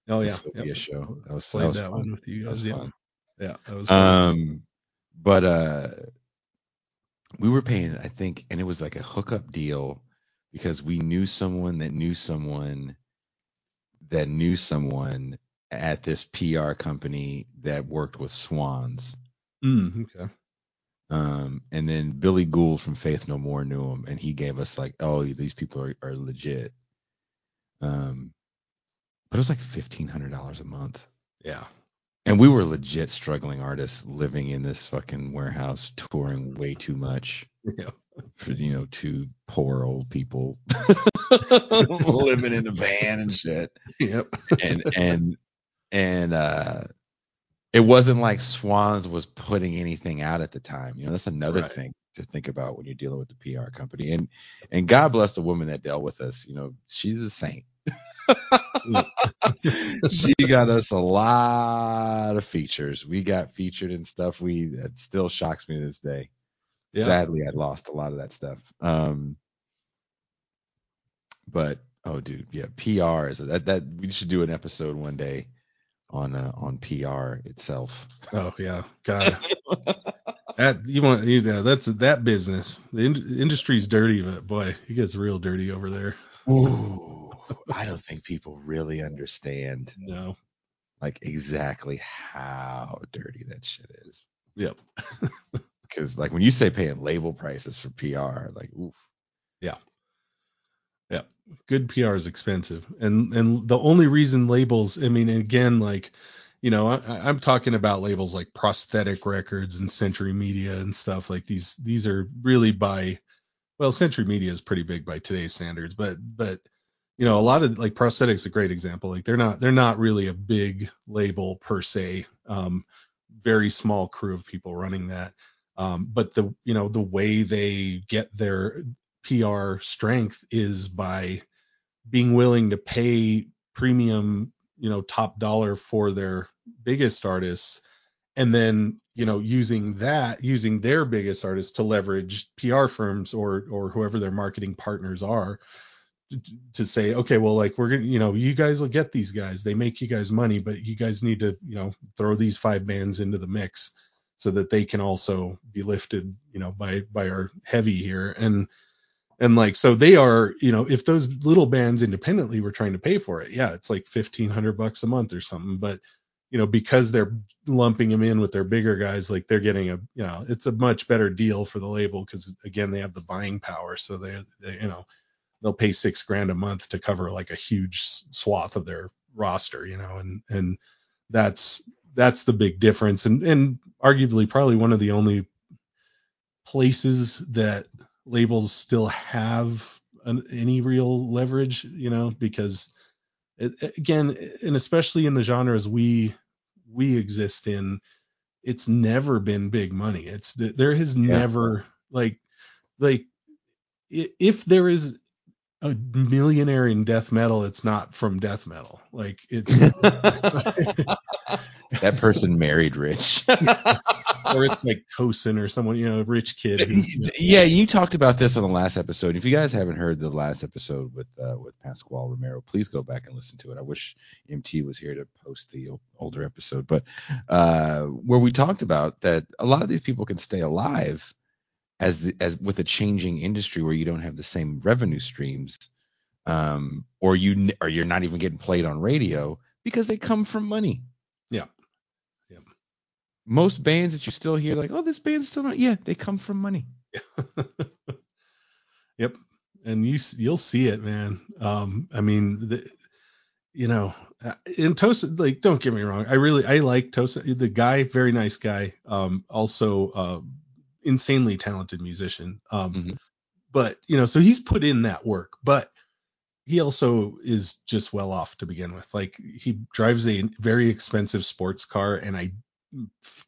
oh yeah yep. show. That was that played was that fun. one with you That was guys yeah fun. yeah that was fun. Um, but uh, we were paying, I think, and it was like a hookup deal because we knew someone that knew someone that knew someone at this PR company that worked with Swans. Mm, okay Um, and then Billy Gould from Faith No More knew him, and he gave us like, oh, these people are, are legit. Um, but it was like fifteen hundred dollars a month. yeah And we were legit struggling artists living in this fucking warehouse, touring way too much yeah for you know two poor old people living in a van and shit. yep And and and uh it wasn't like Swans was putting anything out at the time. You know, that's another Right. thing to think about when you're dealing with the PR company. And and God bless the woman that dealt with us. You know, she's a saint. she got us a lot of features. We got featured in stuff we that still shocks me to this day. Yeah. Sadly, I lost a lot of that stuff. Um, but oh, dude, yeah, PR is that that we should do an episode one day on uh, on PR itself. Oh yeah, God. that you want you, yeah, that's that business. The in, industry's dirty, but boy, it gets real dirty over there. Ooh, I don't think people really understand No. like exactly how dirty that shit is. Yep. Because like when you say paying label prices for PR, like oof. Yeah. Yep. Good PR is expensive, and and the only reason labels, I mean, again, like, you know, I, I'm talking about labels like Prosthetic Records and Century Media and stuff like these. These are really by, well, Century Media is pretty big by today's standards, but but you know, a lot of like Prosthetics a great example. Like they're not they're not really a big label per se. Um, very small crew of people running that. Um, but the you know the way they get their PR strength is by being willing to pay premium, you know, top dollar for their biggest artists and then, you know, using that, using their biggest artists to leverage PR firms or or whoever their marketing partners are to, to say, okay, well, like we're gonna, you know, you guys will get these guys. They make you guys money, but you guys need to, you know, throw these five bands into the mix so that they can also be lifted, you know, by by our heavy here. And and like so they are, you know, if those little bands independently were trying to pay for it, yeah, it's like fifteen hundred bucks a month or something. But you know, because they're lumping them in with their bigger guys, like they're getting a, you know, it's a much better deal for the label because again, they have the buying power. So they, they, you know, they'll pay six grand a month to cover like a huge swath of their roster, you know, and and that's that's the big difference, and and arguably probably one of the only places that labels still have an, any real leverage, you know, because it, again, and especially in the genres we we exist in, it's never been big money. It's there has never like like if there is a millionaire in death metal, it's not from death metal. Like it's that person married rich. or it's like Tosin or someone, you know, a rich kid. Who's, you know, yeah, you talked about this on the last episode. If you guys haven't heard the last episode with uh, with Pasquale Romero, please go back and listen to it. I wish MT was here to post the older episode, but uh, where we talked about that a lot of these people can stay alive as the, as with a changing industry where you don't have the same revenue streams, um, or you or you're not even getting played on radio because they come from money. Yeah. Yeah. Most bands that you still hear, like, oh, this band's still not, yeah, they come from money. yep. And you you'll see it, man. Um, I mean, the, you know, uh, in Tosin, like, don't get me wrong, I really I like Tosin, the guy, very nice guy. Um, also, uh, insanely talented musician. Um, Mhm. but you know, so he's put in that work, but he also is just well off to begin with. Like he drives a very expensive sports car, and I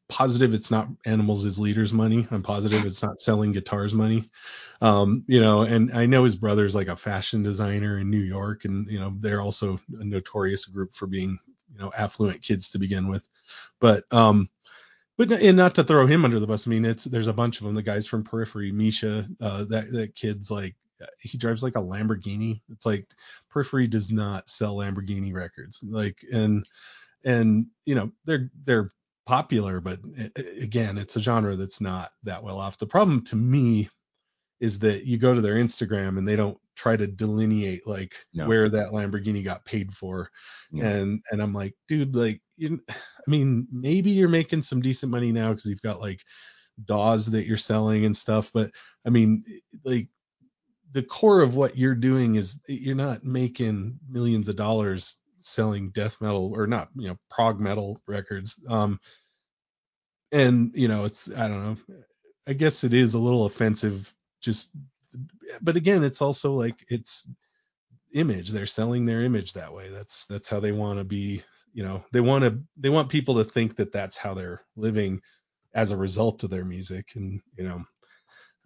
positive it's not animals as leaders money. I'm positive it's not selling guitars money. Um, you know, and I know his brother's like a fashion designer in New York, and you know they're also a notorious group for being you know affluent kids to begin with. But um, but and not to throw him under the bus. I mean, it's there's a bunch of them. The guys from Periphery, Misha, uh, that that kid's like he drives like a Lamborghini. It's like Periphery does not sell Lamborghini records. Like and and you know they're they're popular, but again, it's a genre that's not that well off. The problem to me is that you go to their Instagram and they don't try to delineate like No. where that Lamborghini got paid for. And and I'm like, dude, like you I mean, maybe you're making some decent money now because you've got like DAWs that you're selling and stuff, but I mean, like the core of what you're doing is you're not making millions of dollars selling death metal or not, you know, prog metal records. Um and you know, it's I don't know. I guess it is a little offensive just but again, it's also like it's image. They're selling their image that way. That's that's how they want to be, you know, they want to they want people to think that that's how they're living as a result of their music and, you know,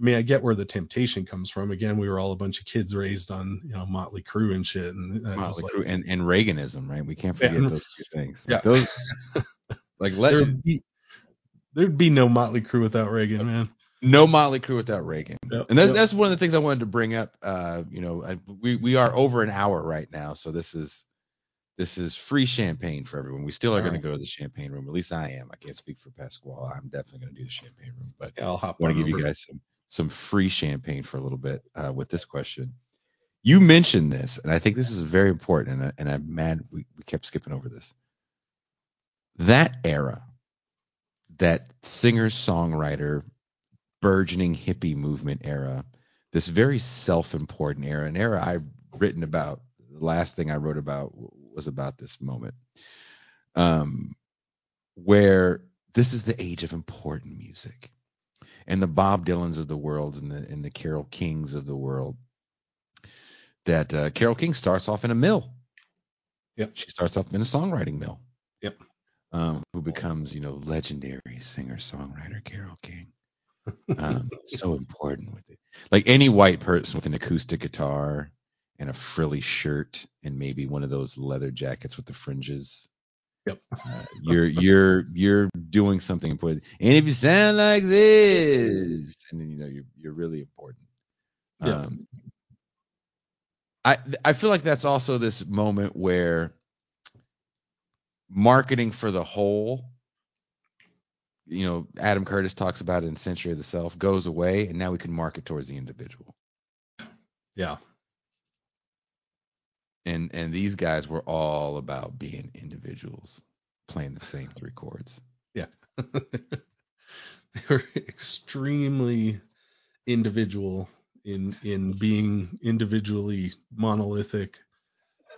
I mean, I get where the temptation comes from. Again, we were all a bunch of kids raised on, you know, Motley Crue and shit and Motley like Crue and, and Reaganism, right? We can't forget Yeah. those two things. Yeah. Like those, like let there'd be, there'd be no Motley Crue without Reagan, man. No Motley Crue without Reagan. Yep, And that's, yep. that's one of the things I wanted to bring up. Uh, you know, I, we we are over an hour right now, so this is this is free champagne for everyone. We still are going right. to go to the champagne room. At least I am. I can't speak for Pasquale. I'm definitely going to do the champagne room, but Yeah, I'll hop want to give you guys some some free champagne for a little bit uh, with this question. You mentioned this, and I think this is very important, and, I, and I'm mad we, we kept skipping over this. That era, that singer songwriter, burgeoning hippie movement era, this very self-important era, an era I've written about. The last thing I wrote about was about this moment, um, where this is the age of important music and the Bob Dylans of the world and the and the Carole Kings of the world. That uh, Carole King starts off in a mill. Yep. She starts off in a songwriting mill. Yep. Um, who becomes, you know, legendary singer songwriter Carole King. Um, so important with it. Like any white person with an acoustic guitar and a frilly shirt and maybe one of those leather jackets with the fringes. Yep. Uh, you're you're you're doing something important. And if you sound like this, and then you know you're you're really important. Yep. Um, I I feel like that's also this moment where marketing for the whole, you know, Adam Curtis talks about it in Century of the Self, goes away, and now we can market towards the individual. Yeah. And and these guys were all about being individuals, playing the same three chords. Yeah. they were extremely individual in in being individually monolithic.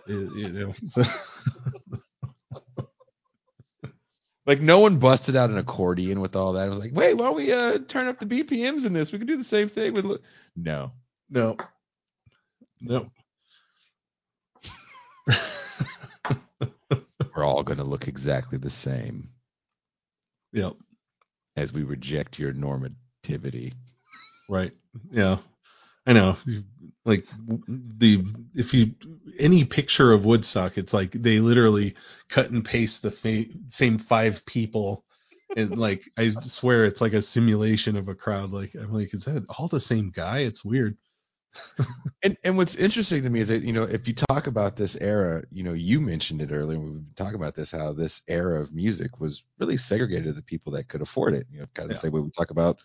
You you know. So, Like no one busted out an accordion with all that. I was like, wait, why don't we uh, turn up the BPMs in this? We can do the same thing with. li-" No, no. No. we're all going to look exactly the same Yep. as we reject your normativity. Right. Yeah. I know. Like the if you any picture of Woodstock, it's like they literally cut and paste the fa- same five people, and like I swear it's like a simulation of a crowd. Like I'm like, is that all the same guy? It's weird. And and what's interesting to me is that you know if you talk about this era, you know you mentioned it earlier. We've talked about this how this era of music was really segregated to the people that could afford it. You know, kind of Yeah. the same way we talk about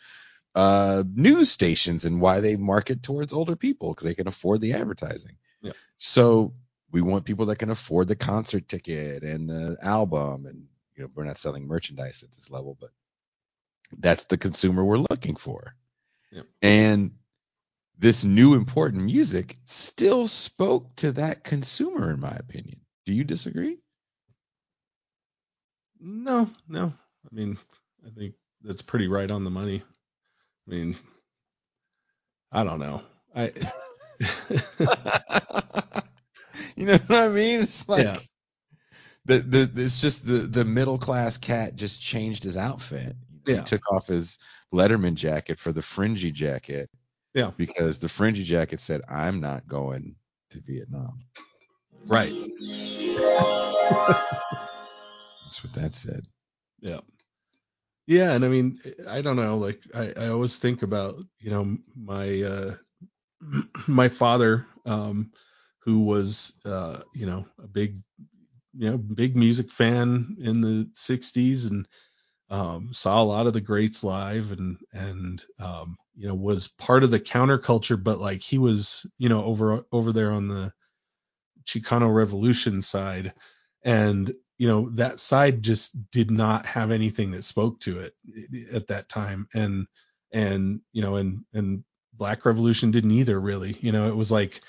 uh, news stations and why they market towards older people because they can afford the advertising. Yeah. So we want people that can afford the concert ticket and the album, and you know we're not selling merchandise at this level, but that's the consumer we're looking for. Yeah. And this new important music still spoke to that consumer, in my opinion. Do you disagree? No, no. I mean, I think that's pretty right on the money. I mean, I don't know. I you know what I mean? It's like Yeah. the, the it's just the the middle class cat just changed his outfit. He Yeah. took off his Letterman jacket for the fringy jacket. Yeah. Because the fringy jacket said, "I'm not going to Vietnam." right. That's what that said. Yeah. Yeah, and I mean, I don't know. Like, I, I always think about, you know, my uh, my father, um, who was, uh, you know, a big, you know, big music fan in the '60s, and um, saw a lot of the greats live, and and um, you know, was part of the counterculture, but like he was, you know, over over there on the Chicano Revolution side, and you know that side just did not have anything that spoke to it at that time. And and you know and and black revolution didn't either really. You know it was like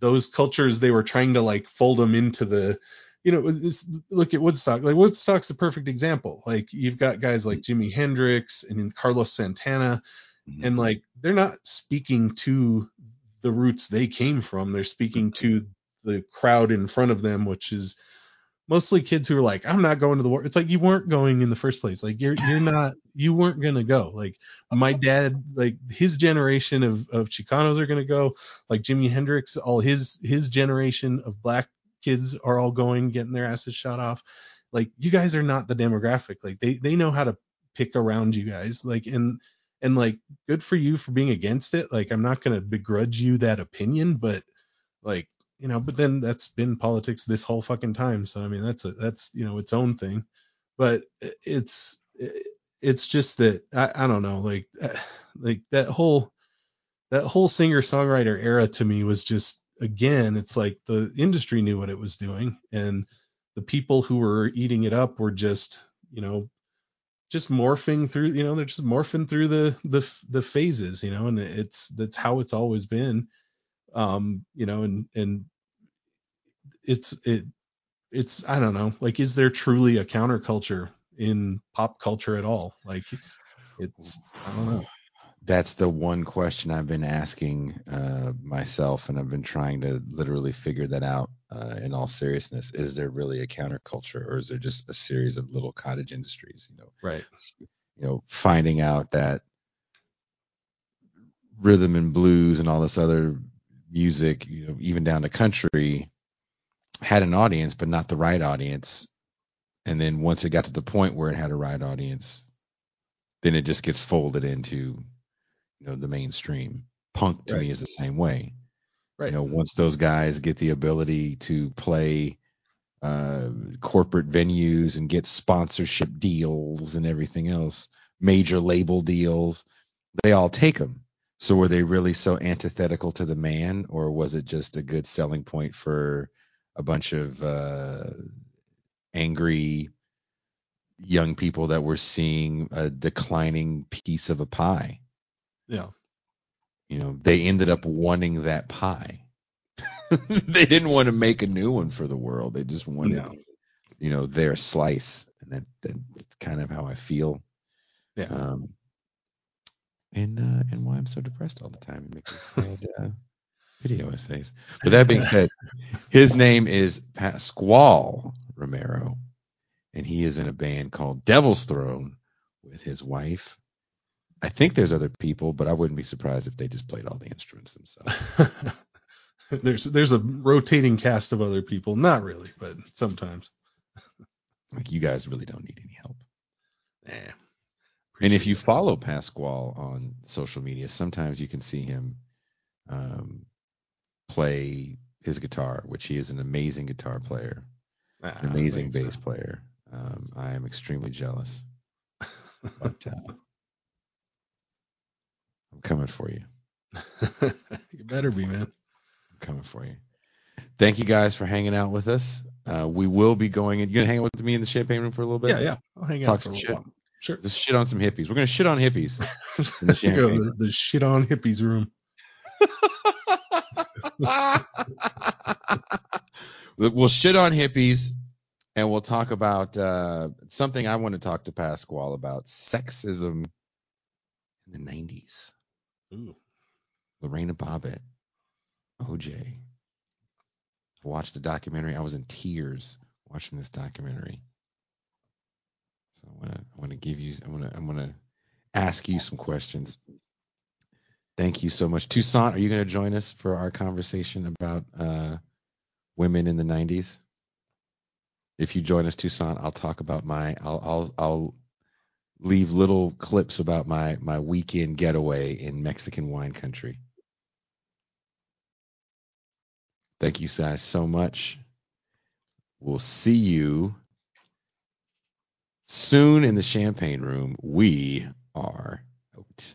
those cultures they were trying to like fold them into the you know this, look at woodstock. Like woodstock's a perfect example. Like you've got guys like jimi hendrix and carlos santana Mhm. and like they're not speaking to the roots they came from. They're speaking to the crowd in front of them which is mostly kids who are like i'm not going to the war. It's like you weren't going in the first place. Like you're you're not you weren't going to go. Like my dad like his generation of of chicanos are going to go. Like jimi hendrix all his his generation of black kids are all going getting their asses shot off. Like you guys are not the demographic. Like they they know how to pick around you guys. Like and and like good for you for being against it. Like i'm not going to begrudge you that opinion but like you know but then that's been politics this whole fucking time. So i mean that's a that's you know its own thing. But it's it's just that i, I don't know like like that whole that whole singer songwriter era to me was just again it's like the industry knew what it was doing and the people who were eating it up were just you know just morphing through you know they're just morphing through the the the phases you know and it's that's how it's always been. Um you know and and it's it it's i don't know like is there truly a counterculture in pop culture at all like it's i don't know That's the one question I've been asking uh, myself, and I've been trying to literally figure that out. Uh, in all seriousness, is there really a counterculture, or is there just a series of little cottage industries? You know, right you know, finding out that rhythm and blues and all this other music, you know, even down to country, had an audience, but not the right audience. And then once it got to the point where it had a right audience, then it just gets folded into, you know, the mainstream. Punk to me is the same way. right You know, once those guys get the ability to play uh, corporate venues and get sponsorship deals and everything else, major label deals, they all take them. So were they really so antithetical to the man, or was it just a good selling point for a bunch of uh, angry young people that were seeing a declining piece of a pie? yeah You know, they ended up wanting that pie. they didn't want to make a new one for the world. They just wanted, No. you know, their slice, and that, that that's kind of how I feel. Yeah. Um, and uh, and why I'm so depressed all the time and making sad uh, video essays. But that being said, his name is Pasquale Romero, and he is in a band called Devil's Throne with his wife. I think there's other people, but I wouldn't be surprised if they just played all the instruments themselves. there's there's a rotating cast of other people not really but sometimes Like you guys really don't need any help. eh. And if you follow Pasquale on social media, sometimes you can see him um, play his guitar, which he is an amazing guitar player, Ah, an amazing bass player. Um, I am extremely jealous. But uh, I'm coming for you. you better be, man. I'm coming for you. Thank you guys for hanging out with us. Uh, we will be going in. You gonna hang out with me in the champagne room for a little bit? Yeah, yeah. I'll hang Talk out Talk some shit. while. Sure. Just shit on some hippies. We're gonna shit on hippies. in the champagne the, the shit on hippies room. we'll shit on hippies and we'll talk about uh, something I want to talk to Pasquale about sexism in the 90s. Ooh. Lorena Bobbitt, OJ. I watched the documentary. I was in tears watching this documentary. So I want to I want to give you I want to I want to ask you some questions. Thank you so much. Toussaint, are you going to join us for our conversation about uh, women in the 90s? If you join us, Toussaint, I'll talk about my I'll I'll I'll leave little clips about my my weekend getaway in Mexican wine country. Thank you guys so much. We'll see you soon in the champagne room. We are out.